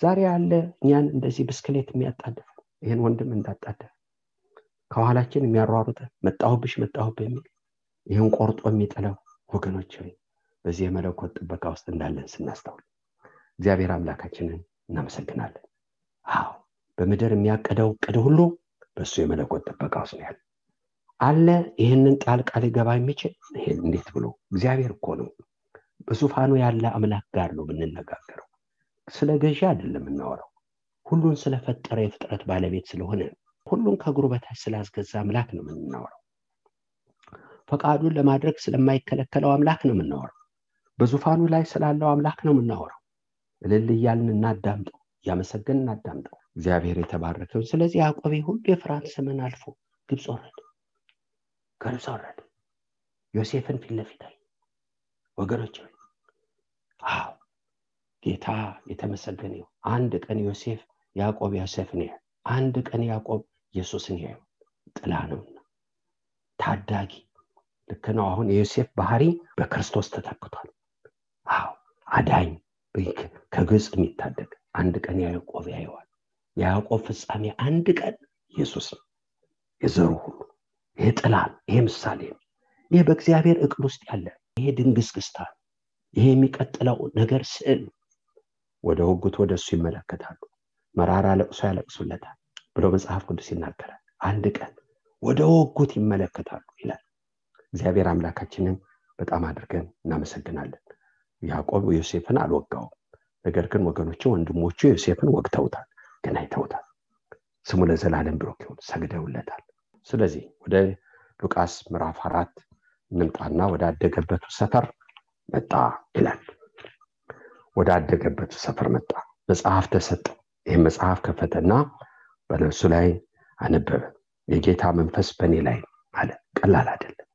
ዛሬ ያለ እኛን እንደዚህ ብስክሌት የሚያጣድፍ ይህን ወንድም እንዳጣደፍ ከኋላችን የሚያሯሩጠ መጣሁብሽ መጣሁብ የሚል ይህን ቆርጦ የሚጥለው ወገኖች ወይ በዚህ የመለኮት ጥበቃ ውስጥ እንዳለን ስናስተውል እግዚአብሔር አምላካችንን እናመሰግናለን። አዎ በምድር የሚያቀደው ቅድ ሁሉ በእሱ የመለኮት ጥበቃ ውስጥ ያለ አለ ይህንን ቃል ቃል ሊገባ የሚችል እንዴት ብሎ? እግዚአብሔር እኮ ነው። በዙፋኑ ያለ አምላክ ጋር ነው የምንነጋገረው። ስለ ገዢ አይደለም የምናወራው። ሁሉን ስለፈጠረ የፍጥረት ባለቤት ስለሆነ ሁሉን ከእግሩ በታች ስላስገዛ አምላክ ነው የምናወራው። ፈቃዱን ለማድረግ ስለማይከለከለው አምላክ ነው የምናወራው። በዙፋኑ ላይ ስላለው አምላክ ነው የምናወራው። እልል እያልን እናዳምጠው እያመሰገን እናዳምጠው እግዚአብሔር የተባረከውን። ስለዚህ ያዕቆብ ሁሉ የፍርሃት ዘመን አልፎ ግብፅ ወረደ ከግብፅ ወረደ። ዮሴፍን ፊት ለፊት ወገኖች አዎ ጌታ የተመሰገነ አንድ ቀን ዮሴፍ ያዕቆብ ዮሴፍን ያዩ አንድ ቀን ያዕቆብ ኢየሱስን ያዩ ጥላ ነውና ታዳጊ። ልክ ነው። አሁን የዮሴፍ ባህሪ በክርስቶስ ተተክቷል። አዎ አዳኝ ከግብፅ የሚታደግ። አንድ ቀን ያዕቆብ ያየዋል የያዕቆብ ፍጻሜ አንድ ቀን ኢየሱስ ነው። የዘሩ ሁሉ ይሄ ጥላ ይሄ ምሳሌ ነው ይሄ በእግዚአብሔር እቅድ ውስጥ ያለ ይሄ ድንግስግስታ ይሄ የሚቀጥለው ነገር ስዕል ወደ ውጉት ወደ እሱ ይመለከታሉ። መራራ ለቅሶ ያለቅሱለታል ብሎ መጽሐፍ ቅዱስ ይናገራል። አንድ ቀን ወደ ወጉት ይመለከታሉ ይላል። እግዚአብሔር አምላካችንን በጣም አድርገን እናመሰግናለን። ያዕቆብ ዮሴፍን አልወጋውም። ነገር ግን ወገኖቹ ወንድሞቹ ዮሴፍን ወግተውታል ግን አይተውታል ስሙ ለዘላለም ብሩክ ይሁን ሰግደውለታል። ስለዚህ ወደ ሉቃስ ምዕራፍ አራት እንምጣና ወዳደገበቱ ሰፈር መጣ ይላል። ወዳደገበቱ ሰፈር መጣ። መጽሐፍ ተሰጠው ይህም መጽሐፍ ከፈተና በነፍሱ ላይ አነበበ። የጌታ መንፈስ በእኔ ላይ አለ። ቀላል አይደለም።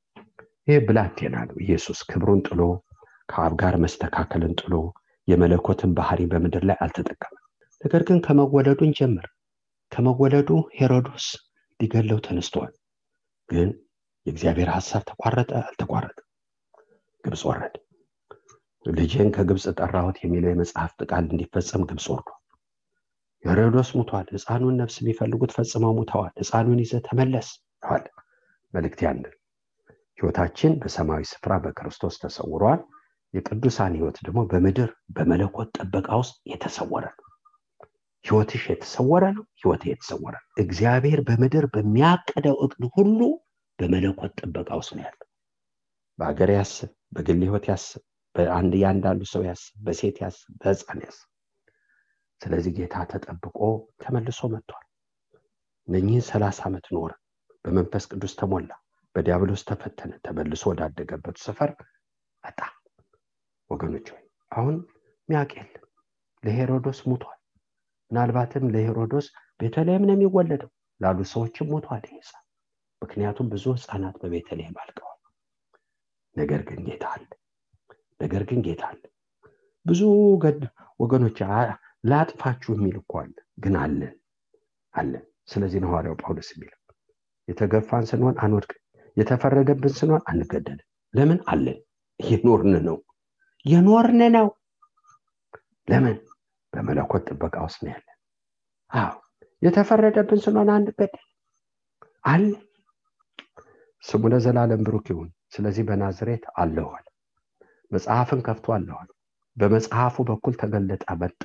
ይህ ብላቴና ነው። ኢየሱስ ክብሩን ጥሎ ከአብ ጋር መስተካከልን ጥሎ የመለኮትን ባህሪ በምድር ላይ አልተጠቀመም ነገር ግን ከመወለዱን ጀምር ከመወለዱ ሄሮዶስ ሊገለው ተነስተዋል ግን የእግዚአብሔር ሀሳብ ተቋረጠ አልተቋረጠ ግብፅ ወረድ ልጅን ከግብፅ ጠራሁት የሚለው የመጽሐፍት ቃል እንዲፈጸም ግብፅ ወርዷል። ሄሮዶስ ሙቷል ህፃኑን ነፍስ የሚፈልጉት ፈጽመው ሙተዋል ህፃኑን ይዘ ተመለስ ተዋል መልእክት ያን ህይወታችን በሰማያዊ ስፍራ በክርስቶስ ተሰውሯል። የቅዱሳን ህይወት ደግሞ በምድር በመለኮት ጥበቃ ውስጥ የተሰወረ ነው ህይወትሽ የተሰወረ ነው ህይወት የተሰወረ ነው። እግዚአብሔር በምድር በሚያቀደው እቅድ ሁሉ በመለኮት ጥበቃ ውስጥ ነው ያለው። በሀገር ያስብ በግል ህይወት ያስብ በአንድ ያንዳንዱ ሰው ያስብ በሴት ያስብ በህፃን ያስብ። ስለዚህ ጌታ ተጠብቆ ተመልሶ መጥቷል። እነኚህን ሰላሳ ዓመት ኖረ በመንፈስ ቅዱስ ተሞላ በዲያብሎስ ተፈተነ ተመልሶ ወዳደገበት ሰፈር መጣ። ወገኖች ሆይ አሁን ሚያቅ የለም። ለሄሮዶስ ሙቷል ምናልባትም ለሄሮዶስ ቤተልሔም ነው የሚወለደው ላሉ ሰዎችም ሞቷል ይሄ ምክንያቱም ብዙ ህፃናት በቤተልሔም አልቀዋል። ነገር ግን ጌታ አለ። ነገር ግን ጌታ አለ። ብዙ ወገኖች ላጥፋችሁ የሚል እኮ አለ ግን አለን አለን ስለዚህ ነው ሐዋርያው ጳውሎስ የሚለው የተገፋን ስንሆን አንወድቅም የተፈረደብን ስንሆን አንገደልም። ለምን አለን እየኖርን ነው። የኖርን ነው። ለምን በመለኮት ጥበቃ ውስጥ ነው ያለን አዎ የተፈረደብን ስንሆን አንገደል አለ። ስሙ ለዘላለም ብሩክ ይሁን። ስለዚህ በናዝሬት አለዋል መጽሐፍን ከፍቶ አለዋል በመጽሐፉ በኩል ተገለጠ መጣ።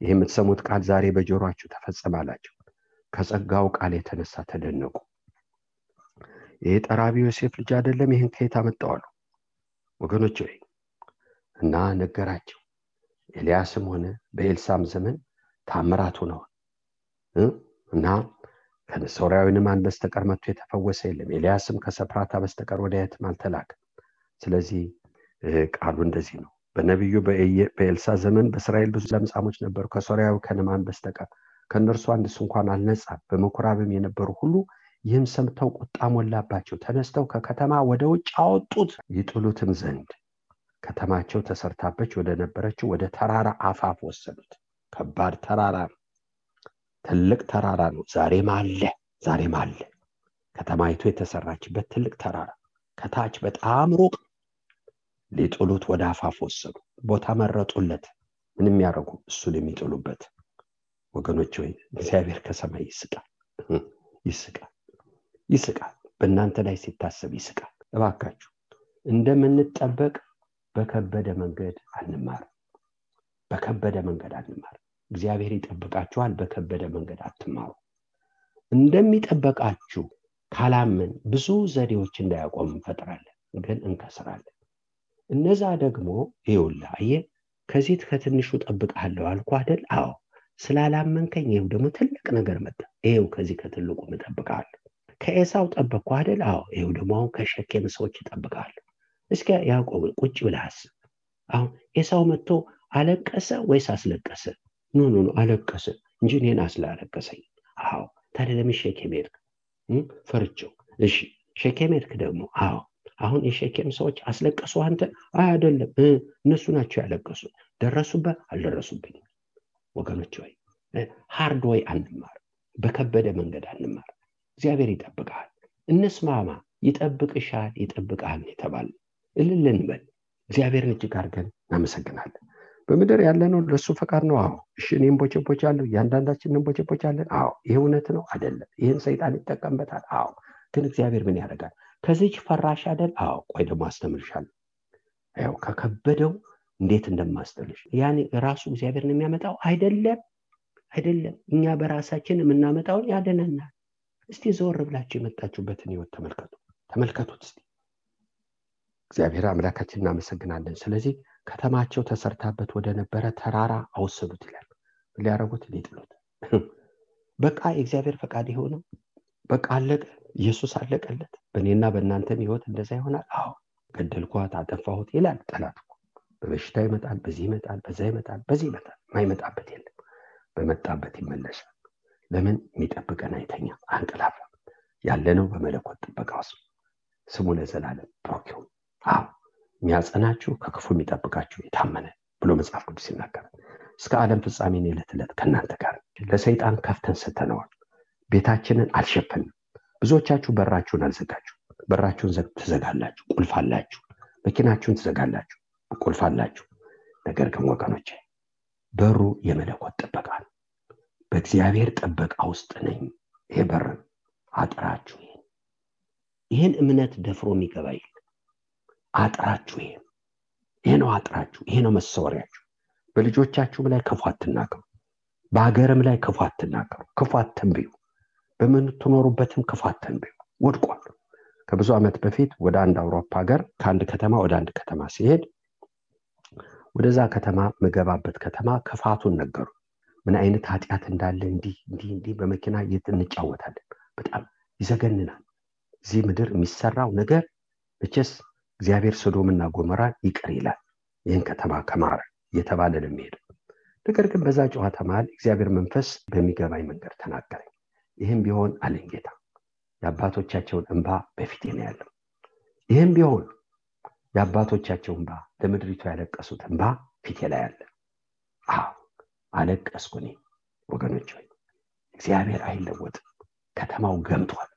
ይህ የምትሰሙት ቃል ዛሬ በጆሮችሁ ተፈጸመ አላቸው። ከጸጋው ቃል የተነሳ ተደነቁ። ይህ ጠራቢ ዮሴፍ ልጅ አይደለም? ይህን ከየት አመጣዋሉ ወገኖች ወይ እና ነገራቸው ኤልያስም ሆነ በኤልሳም ዘመን ታምራት ሆነዋል። እና ከሶርያዊንም አንድ በስተቀር መጥቶ የተፈወሰ የለም። ኤልያስም ከሰፕራታ በስተቀር ወደ የትም ስለዚህ ቃሉ እንደዚህ ነው። በነቢዩ በኤልሳ ዘመን በእስራኤል ብዙ ለምጻሞች ነበሩ። ከሶርያዊ ከነማን በስተቀር ከእነርሱ አንድስ እንኳን አልነጻ በምኩራብም የነበሩ ሁሉ ይህም ሰምተው ቁጣ ሞላባቸው። ተነስተው ከከተማ ወደ ውጭ አወጡት። ይጥሉትም ዘንድ ከተማቸው ተሰርታበች ወደ ነበረችው ወደ ተራራ አፋፍ ወሰዱት። ከባድ ተራራ ነው። ትልቅ ተራራ ነው። ዛሬም አለ ዛሬም አለ። ከተማይቱ የተሰራችበት ትልቅ ተራራ። ከታች በጣም ሩቅ ሊጥሉት ወደ አፋፍ ወሰዱ። ቦታ መረጡለት። ምንም ያደረጉ እሱን የሚጥሉበት። ወገኖች ወይ እግዚአብሔር ከሰማይ ይስቃል። ይስቃል ይስቃል። በእናንተ ላይ ሲታሰብ ይስቃል። እባካችሁ እንደምንጠበቅ በከበደ መንገድ አንማር በከበደ መንገድ አንማር እግዚአብሔር ይጠብቃችኋል። በከበደ መንገድ አትማሩ። እንደሚጠበቃችሁ ካላምን ብዙ ዘዴዎች እንዳያቆም እንፈጥራለን ግን እንከስራለን። እነዛ ደግሞ ይውላ አየ ከዚህ ከትንሹ ጠብቃለሁ አልኩ አደል አዎ። ስላላመንከኝ ይው ደግሞ ትልቅ ነገር መጣ። ይው ከዚህ ከትልቁ እጠብቃለሁ ከኤሳው ጠበቅኩ አደል አዎ። ይው ደግሞ አሁን ከሸኬም ሰዎች ይጠብቃሉ እስኪ ያዕቆብ ቁጭ ብለህ አስብ። አሁን ኤሳው መጥቶ አለቀሰ ወይስ አስለቀሰ? no no no አለቀሰ እንጂ እኔን አስላለቀሰኝ አዎ። ታዲያ ለምን ሸኬም ሄድክ? ፈርቼው እሺ። ሸኬም ሄድክ ደግሞ? አዎ። አሁን የሸኬም ሰዎች አስለቀሱ አንተ? አይደለም። እነሱ ናቸው ያለቀሱ ደረሱበት አልደረሱብኝ ወገኖች በ hard way አንማር በከበደ መንገድ አንማር። እግዚአብሔር ይጠብቀሃል እንስማማ። ይጠብቅሻል ይጠብቀሃል የተባለ እልል እንበል እግዚአብሔርን እጅግ አድርገን እናመሰግናለን። በምድር ያለነው ለእሱ ፈቃድ ነው? አዎ። እሺ እኔ እንቦጨቦጫለሁ እያንዳንዳችን እንቦጨቦጫለን አዎ። ይህ እውነት ነው? አይደለም። ይህን ሰይጣን ይጠቀምበታል? አዎ። ግን እግዚአብሔር ምን ያደርጋል? ከዚች ፈራሽ አይደል? አዎ። ቆይ ደግሞ አስተምርሻለሁ። ያው ከከበደው እንዴት እንደማስጥልሽ። ያን ራሱ እግዚአብሔርን የሚያመጣው አይደለም? አይደለም። እኛ በራሳችን የምናመጣውን ያደነናል እስቲ ዘወር ብላችሁ የመጣችሁበትን ህይወት ተመልከቱ። ተመልከቱት እስቲ እግዚአብሔር አምላካችን እናመሰግናለን። ስለዚህ ከተማቸው ተሰርታበት ወደ ነበረ ተራራ አወሰዱት ይላል። ሊያረጉት ሊጥሉት። በቃ የእግዚአብሔር ፈቃድ የሆነው በቃ አለቀ። ኢየሱስ አለቀለት። በእኔና በእናንተም ህይወት እንደዛ ይሆናል? አዎ። ገደልኳት አጠፋሁት ይላል ጠላት በበሽታ ይመጣል በዚህ ይመጣል በዛ ይመጣል በዚህ ይመጣል። ማይመጣበት የለም። በመጣበት ይመለሳል። ለምን? የሚጠብቀን አይተኛ አንቀላፋ ያለነው በመለኮት ጥበቃ ውስጥ ስሙ ለዘላለም ብሩክ የሚያጸናችሁ ከክፉ የሚጠብቃችሁ የታመነ ብሎ መጽሐፍ ቅዱስ ይናገራል እስከ ዓለም ፍጻሜን የዕለት ዕለት ከእናንተ ጋር ለሰይጣን ከፍተን ስተነዋል። ቤታችንን አልሸፈንም። ብዙዎቻችሁ በራችሁን አልዘጋችሁ። በራችሁን ትዘጋላችሁ ቁልፍ አላችሁ። መኪናችሁን ትዘጋላችሁ ቁልፍ አላችሁ። ነገር ግን ወገኖቼ በሩ የመለኮት ጥበቃ ነው። በእግዚአብሔር ጥበቃ ውስጥ ነኝ። ይሄ በር አጥራችሁ ይህን እምነት ደፍሮ የሚገባ አጥራችሁ ይሄ ይሄ ነው አጥራችሁ ይሄ ነው መሰወሪያችሁ። በልጆቻችሁም ላይ ክፉ አትናገሩ። በሀገርም ላይ ክፉ አትናገሩ። ክፉ አትንብዩ። በምትኖሩበትም ክፉ አትንብዩ። ወድቋል። ከብዙ ዓመት በፊት ወደ አንድ አውሮፓ ሀገር ከአንድ ከተማ ወደ አንድ ከተማ ሲሄድ ወደዛ ከተማ ምገባበት ከተማ ክፋቱን ነገሩ። ምን አይነት ኃጢአት እንዳለ እንዲህ እንዲህ እንዲህ በመኪና እንጫወታለን? በጣም ይዘገንናል። እዚህ ምድር የሚሰራው ነገር መቼስ እግዚአብሔር ሶዶምና ጎመራን ይቅር ይላል። ይህን ከተማ ከማረ እየተባለ ነው የሚሄድ ነገር ግን በዛ ጨዋታ መሃል እግዚአብሔር መንፈስ በሚገባኝ መንገድ ተናገረኝ። ይህም ቢሆን አለኝ ጌታ የአባቶቻቸውን እንባ በፊቴ ነው ያለው። ይህም ቢሆን የአባቶቻቸው እንባ ለምድሪቱ ያለቀሱት እንባ ፊቴ ላይ አለ። አዎ አለቀስኩ እኔ። ወገኖች ሆይ እግዚአብሔር አይለወጥም። ከተማው ገምቷል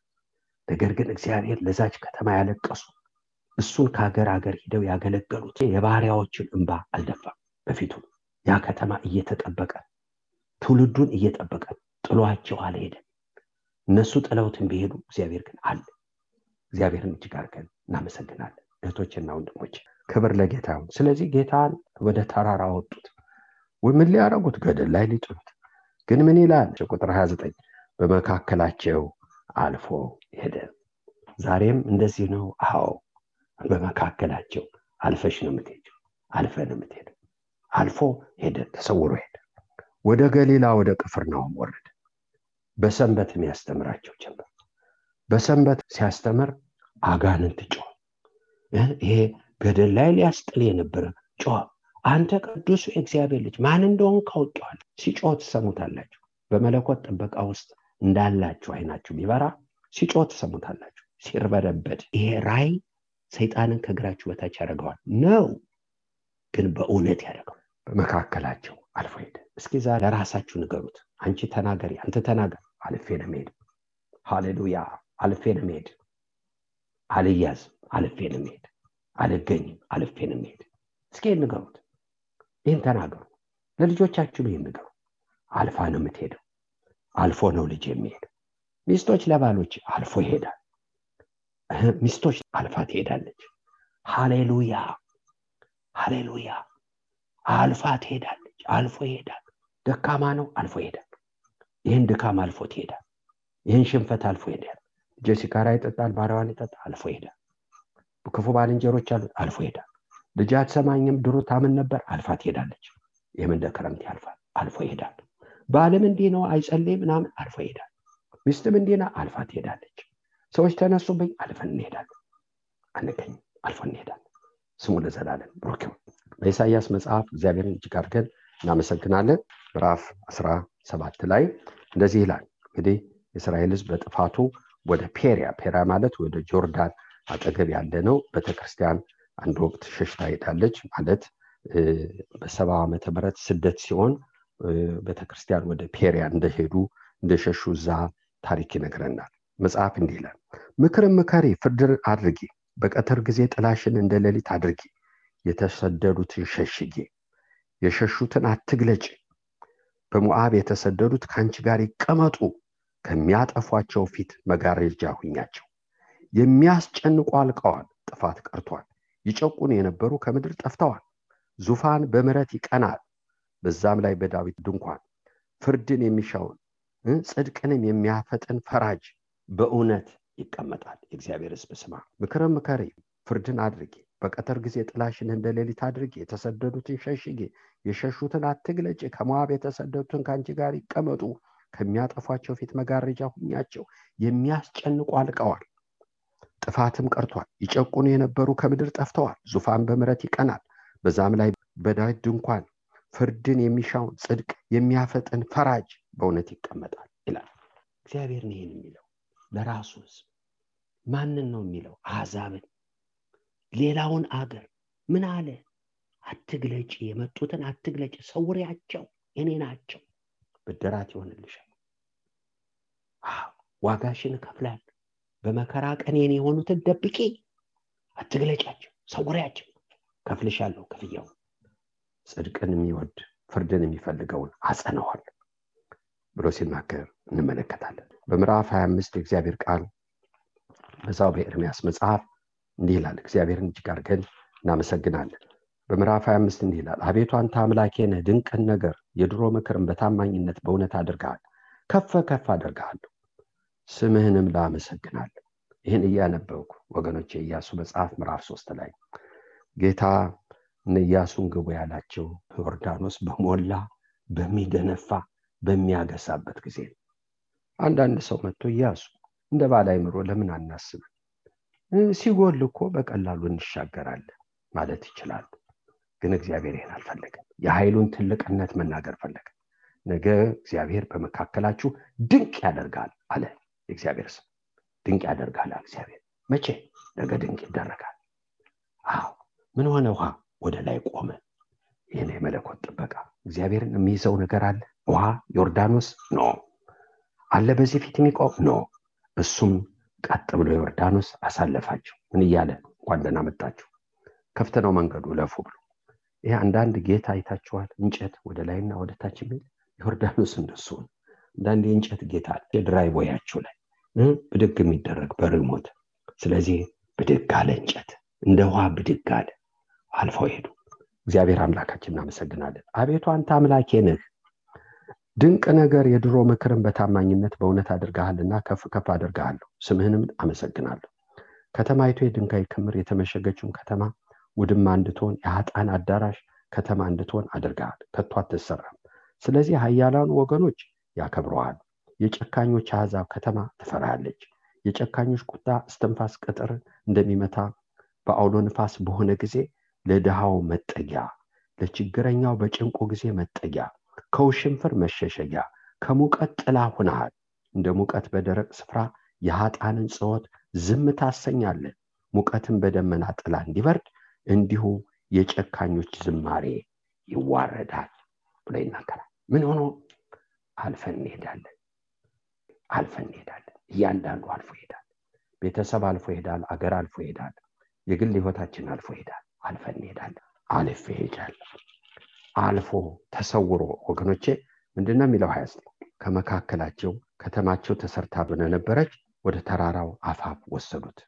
ነገር ግን እግዚአብሔር ለዛች ከተማ ያለቀሱ እሱን ከሀገር ሀገር ሂደው ያገለገሉት የባሪያዎችን እንባ አልደፋም። በፊቱ ያ ከተማ እየተጠበቀ ትውልዱን እየጠበቀ ጥሏቸው አልሄደም። እነሱ ጥለውትን ቢሄዱ እግዚአብሔር ግን አለ። እግዚአብሔርን እጅግ አድርገን እናመሰግናለን። እህቶችና ወንድሞች ክብር ለጌታ ይሁን። ስለዚህ ጌታን ወደ ተራራ ወጡት ምን ሊያደረጉት ገደል ላይ ሊጥሉት። ግን ምን ይላል? ቁጥር 29 በመካከላቸው አልፎ ሄደ። ዛሬም እንደዚህ ነው? አዎ በመካከላቸው አልፈሽ ነው የምትሄጀው አልፈ ነው የምትሄደው። አልፎ ሄደ ተሰውሮ ሄደ። ወደ ገሊላ ወደ ቅፍርናሆም ወረደ። በሰንበትም ያስተምራቸው ጀመር። በሰንበት ሲያስተምር አጋንንት ጮ ይሄ ገደል ላይ ሊያስጥል የነበረ ጮ አንተ ቅዱሱ የእግዚአብሔር ልጅ ማን እንደሆን ካውቀዋል ሲጮህ ትሰሙታላችሁ። በመለኮት ጥበቃ ውስጥ እንዳላችሁ አይናችሁ ቢበራ ሲጮህ ትሰሙታላችሁ። ሲርበረበድ ይሄ ራይ ሰይጣንን ከእግራችሁ በታች ያደርገዋል። ነው ግን በእውነት ያደርገዋል። በመካከላቸው አልፎ ሄደ። እስኪ ዛ ለራሳችሁ ንገሩት። አንቺ ተናገሪ አንተ ተናገር። አልፌ ነው መሄድ ሃሌሉያ አልፌ ነው መሄድ አልያዝም አልፌ ነው አልገኝም አልፌ ነው መሄድ እስኪ ንገሩት። ይህን ተናገሩ። ለልጆቻችሁም ይህን ንገሩ። አልፋ ነው የምትሄደው። አልፎ ነው ልጅ የሚሄደው። ሚስቶች ለባሎች አልፎ ይሄዳል ሚስቶች አልፋ ትሄዳለች። ሃሌሉያ ሃሌሉያ። አልፋ ትሄዳለች አልፎ ይሄዳል። ደካማ ነው አልፎ ይሄዳል። ይህን ድካም አልፎ ትሄዳል። ይህን ሽንፈት አልፎ ይሄዳል። እጀ ሲጋራ ይጠጣል ባሪያዋን ይጠጣ አልፎ ይሄዳል። ክፉ ባልንጀሮች አሉት አልፎ ይሄዳል። ልጅ አትሰማኝም ድሮ ታምን ነበር አልፋ ትሄዳለች። ይህም እንደ ክረምት ያልፋል አልፎ ይሄዳል። በአለም እንዲህ ነው አይጸልይም ምናምን አልፎ ይሄዳል። ሚስትም እንዲህ ነው አልፋ ትሄዳለች ሰዎች ተነሱብኝ አልፈን እንሄዳለን። አንገኝም አልፎ እንሄዳለን። ስሙ ለዘላለም ብሩክ በኢሳያስ መጽሐፍ እግዚአብሔርን እጅግ አድርገን እናመሰግናለን። ምዕራፍ 17 ላይ እንደዚህ ይላል። እንግዲህ የእስራኤል ህዝብ በጥፋቱ ወደ ፔሪያ ፔሪያ ማለት ወደ ጆርዳን አጠገብ ያለ ነው። ቤተክርስቲያን አንድ ወቅት ሸሽታ ሄዳለች ማለት በሰባ ዓመተ ምህረት ስደት ሲሆን ቤተክርስቲያን ወደ ፔሪያ እንደሄዱ እንደሸሹ እዛ ታሪክ ይነግረናል። መጽሐፍ እንዲህ ይላል፣ ምክርም ምከሪ፣ ፍርድን አድርጊ፣ በቀትር ጊዜ ጥላሽን እንደ ሌሊት አድርጊ፣ የተሰደዱትን ሸሽጊ፣ የሸሹትን አትግለጭ። በሞዓብ የተሰደዱት ከአንቺ ጋር ይቀመጡ፣ ከሚያጠፏቸው ፊት መጋረጃ ሁኛቸው። የሚያስጨንቁ አልቀዋል፣ ጥፋት ቀርቷል። ይጨቁን የነበሩ ከምድር ጠፍተዋል። ዙፋን በምሕረት ይቀናል፣ በዛም ላይ በዳዊት ድንኳን ፍርድን የሚሻውን ጽድቅንም የሚያፈጥን ፈራጅ በእውነት ይቀመጣል። የእግዚአብሔር ሕዝብ ስማ፣ ምክርም ምከሪ፣ ፍርድን አድርጊ፣ በቀትር ጊዜ ጥላሽን እንደ ሌሊት አድርጊ፣ የተሰደዱትን ሸሽጊ፣ የሸሹትን አትግለጭ፣ ከሞዓብ የተሰደዱትን ከአንቺ ጋር ይቀመጡ፣ ከሚያጠፏቸው ፊት መጋረጃ ሁኛቸው። የሚያስጨንቁ አልቀዋል፣ ጥፋትም ቀርቷል። ይጨቁኑ የነበሩ ከምድር ጠፍተዋል። ዙፋን በምሕረት ይቀናል፣ በዛም ላይ በዳዊት ድንኳን ፍርድን የሚሻውን ጽድቅ የሚያፈጥን ፈራጅ በእውነት ይቀመጣል ይላል። እግዚአብሔርን ይህን የሚለው ለራሱ ህዝብ። ማንን ነው የሚለው? አሕዛብን፣ ሌላውን አገር ምን አለ? አትግለጭ፣ የመጡትን አትግለጭ፣ ሰውሪያቸው፣ እኔ ናቸው፣ ብድራት ይሆንልሻል፣ ዋጋሽን እከፍላለሁ፣ በመከራ የኔ የሆኑትን ደብቂ፣ አትግለጫቸው፣ ሰውሪያቸው፣ ከፍልሻለሁ ክፍያው ጽድቅን የሚወድ ፍርድን የሚፈልገውን አጸነዋል ብሎ ሲናገር እንመለከታለን። በምዕራፍ 25 የእግዚአብሔር ቃል በዛው በኤርሚያስ መጽሐፍ እንዲህ ይላል። እግዚአብሔርን እጅግ አድርገን እናመሰግናለን። በምዕራፍ 25 እንዲህ ይላል፣ አቤቱ አንተ አምላኬ ነህ፣ ድንቅን ነገር የድሮ ምክርን በታማኝነት በእውነት አድርገሃል። ከፍ ከፍ አደርግሃለሁ፣ ስምህንም ላመሰግናለሁ። ይህን እያነበብኩ ወገኖቼ ኢያሱ መጽሐፍ ምዕራፍ ሶስት ላይ ጌታ እነ ግቡ ያላቸው ዮርዳኖስ በሞላ በሚደነፋ በሚያገሳበት ጊዜ ነው። አንዳንድ ሰው መጥቶ ኢያሱ እንደ ባለ አእምሮ ለምን አናስብም? ሲጎል እኮ በቀላሉ እንሻገራለን ማለት ይችላሉ። ግን እግዚአብሔር ይህን አልፈለገም። የኃይሉን ትልቅነት መናገር ፈለገ። ነገ እግዚአብሔር በመካከላችሁ ድንቅ ያደርጋል አለ የእግዚአብሔር ስም። ድንቅ ያደርጋል እግዚአብሔር። መቼ? ነገ ድንቅ ይደረጋል። አዎ ምን ሆነ? ውሃ ወደ ላይ ቆመ። ይህን የመለኮት ጥበቃ እግዚአብሔርን የሚይዘው ነገር አለ። ውሃ ዮርዳኖስ? no። አለ በዚህ ፊት የሚቆም? no። እሱም ቀጥ ብሎ ዮርዳኖስ አሳለፋቸው። ምን እያለ እንኳን ደህና መጣችሁ፣ ክፍት ነው መንገዱ እለፉ ብሎ። ይህ አንዳንድ ጌታ አይታችኋል፣ እንጨት ወደ ላይና ወደ ታች የሚል ዮርዳኖስ እንደሱ አንዳንድ የእንጨት ጌታ የድራይ ቦያችሁ ላይ። ብድግ የሚደረግ በሪሞት ስለዚህ ብድግ አለ እንጨት እንደ ውሃ ብድግ አለ። አልፈው ሄዱ። እግዚአብሔር አምላካችን እናመሰግናለን። አቤቱ አንተ አምላኬ ነህ ድንቅ ነገር የድሮ ምክርን በታማኝነት በእውነት አድርገሃልና ከፍ ከፍ አድርገሃለሁ ስምህንም አመሰግናለሁ። ከተማይቱ የድንጋይ ክምር የተመሸገችውን ከተማ ውድማ እንድትሆን የሀጣን አዳራሽ ከተማ እንድትሆን አድርገሃል። ከቶ አትሰራም። ስለዚህ ሀያላኑ ወገኖች ያከብረዋል። የጨካኞች አሕዛብ ከተማ ትፈራለች የጨካኞች ቁጣ እስትንፋስ ቅጥር እንደሚመታ በአውሎ ንፋስ በሆነ ጊዜ ለድሃው መጠጊያ ለችግረኛው በጭንቁ ጊዜ መጠጊያ ከውሽንፍር መሸሸጊያ ከሙቀት ጥላ ሁነሃል። እንደ ሙቀት በደረቅ ስፍራ የሀጣንን ጸወት ዝም ታሰኛለን ሙቀትን በደመና ጥላ እንዲበርድ እንዲሁ የጨካኞች ዝማሬ ይዋረዳል ብሎ ይናገራል። ምን ሆኖ? አልፈን እንሄዳለን። አልፈን እንሄዳለን። እያንዳንዱ አልፎ ይሄዳል። ቤተሰብ አልፎ ይሄዳል። አገር አልፎ ይሄዳል። የግል ህይወታችን አልፎ ይሄዳል። አልፈን እንሄዳለን። አልፌ ሄጃለሁ አልፎ ተሰውሮ ወገኖቼ ምንድነው የሚለው ሀያስ ከመካከላቸው ከተማቸው ተሰርታ በነበረች ወደ ተራራው አፋፍ ወሰዱት።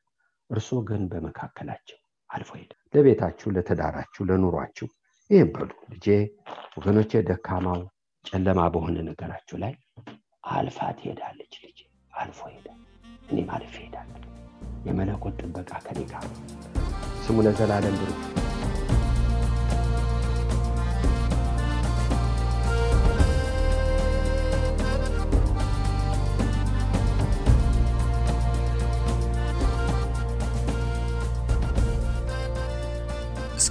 እርሱ ግን በመካከላቸው አልፎ ሄደ። ለቤታችሁ ለተዳራችሁ ለኑሯችሁ ይህም በሉ። ልጄ ወገኖቼ ደካማው ጨለማ በሆነ ነገራችሁ ላይ አልፋ ትሄዳለች። ልጅ አልፎ ሄደ። እኔም አልፌ ሄዳለሁ የመለኮት ጥበቃ ከኔ ጋር ስሙ ለዘላለም ብሩክ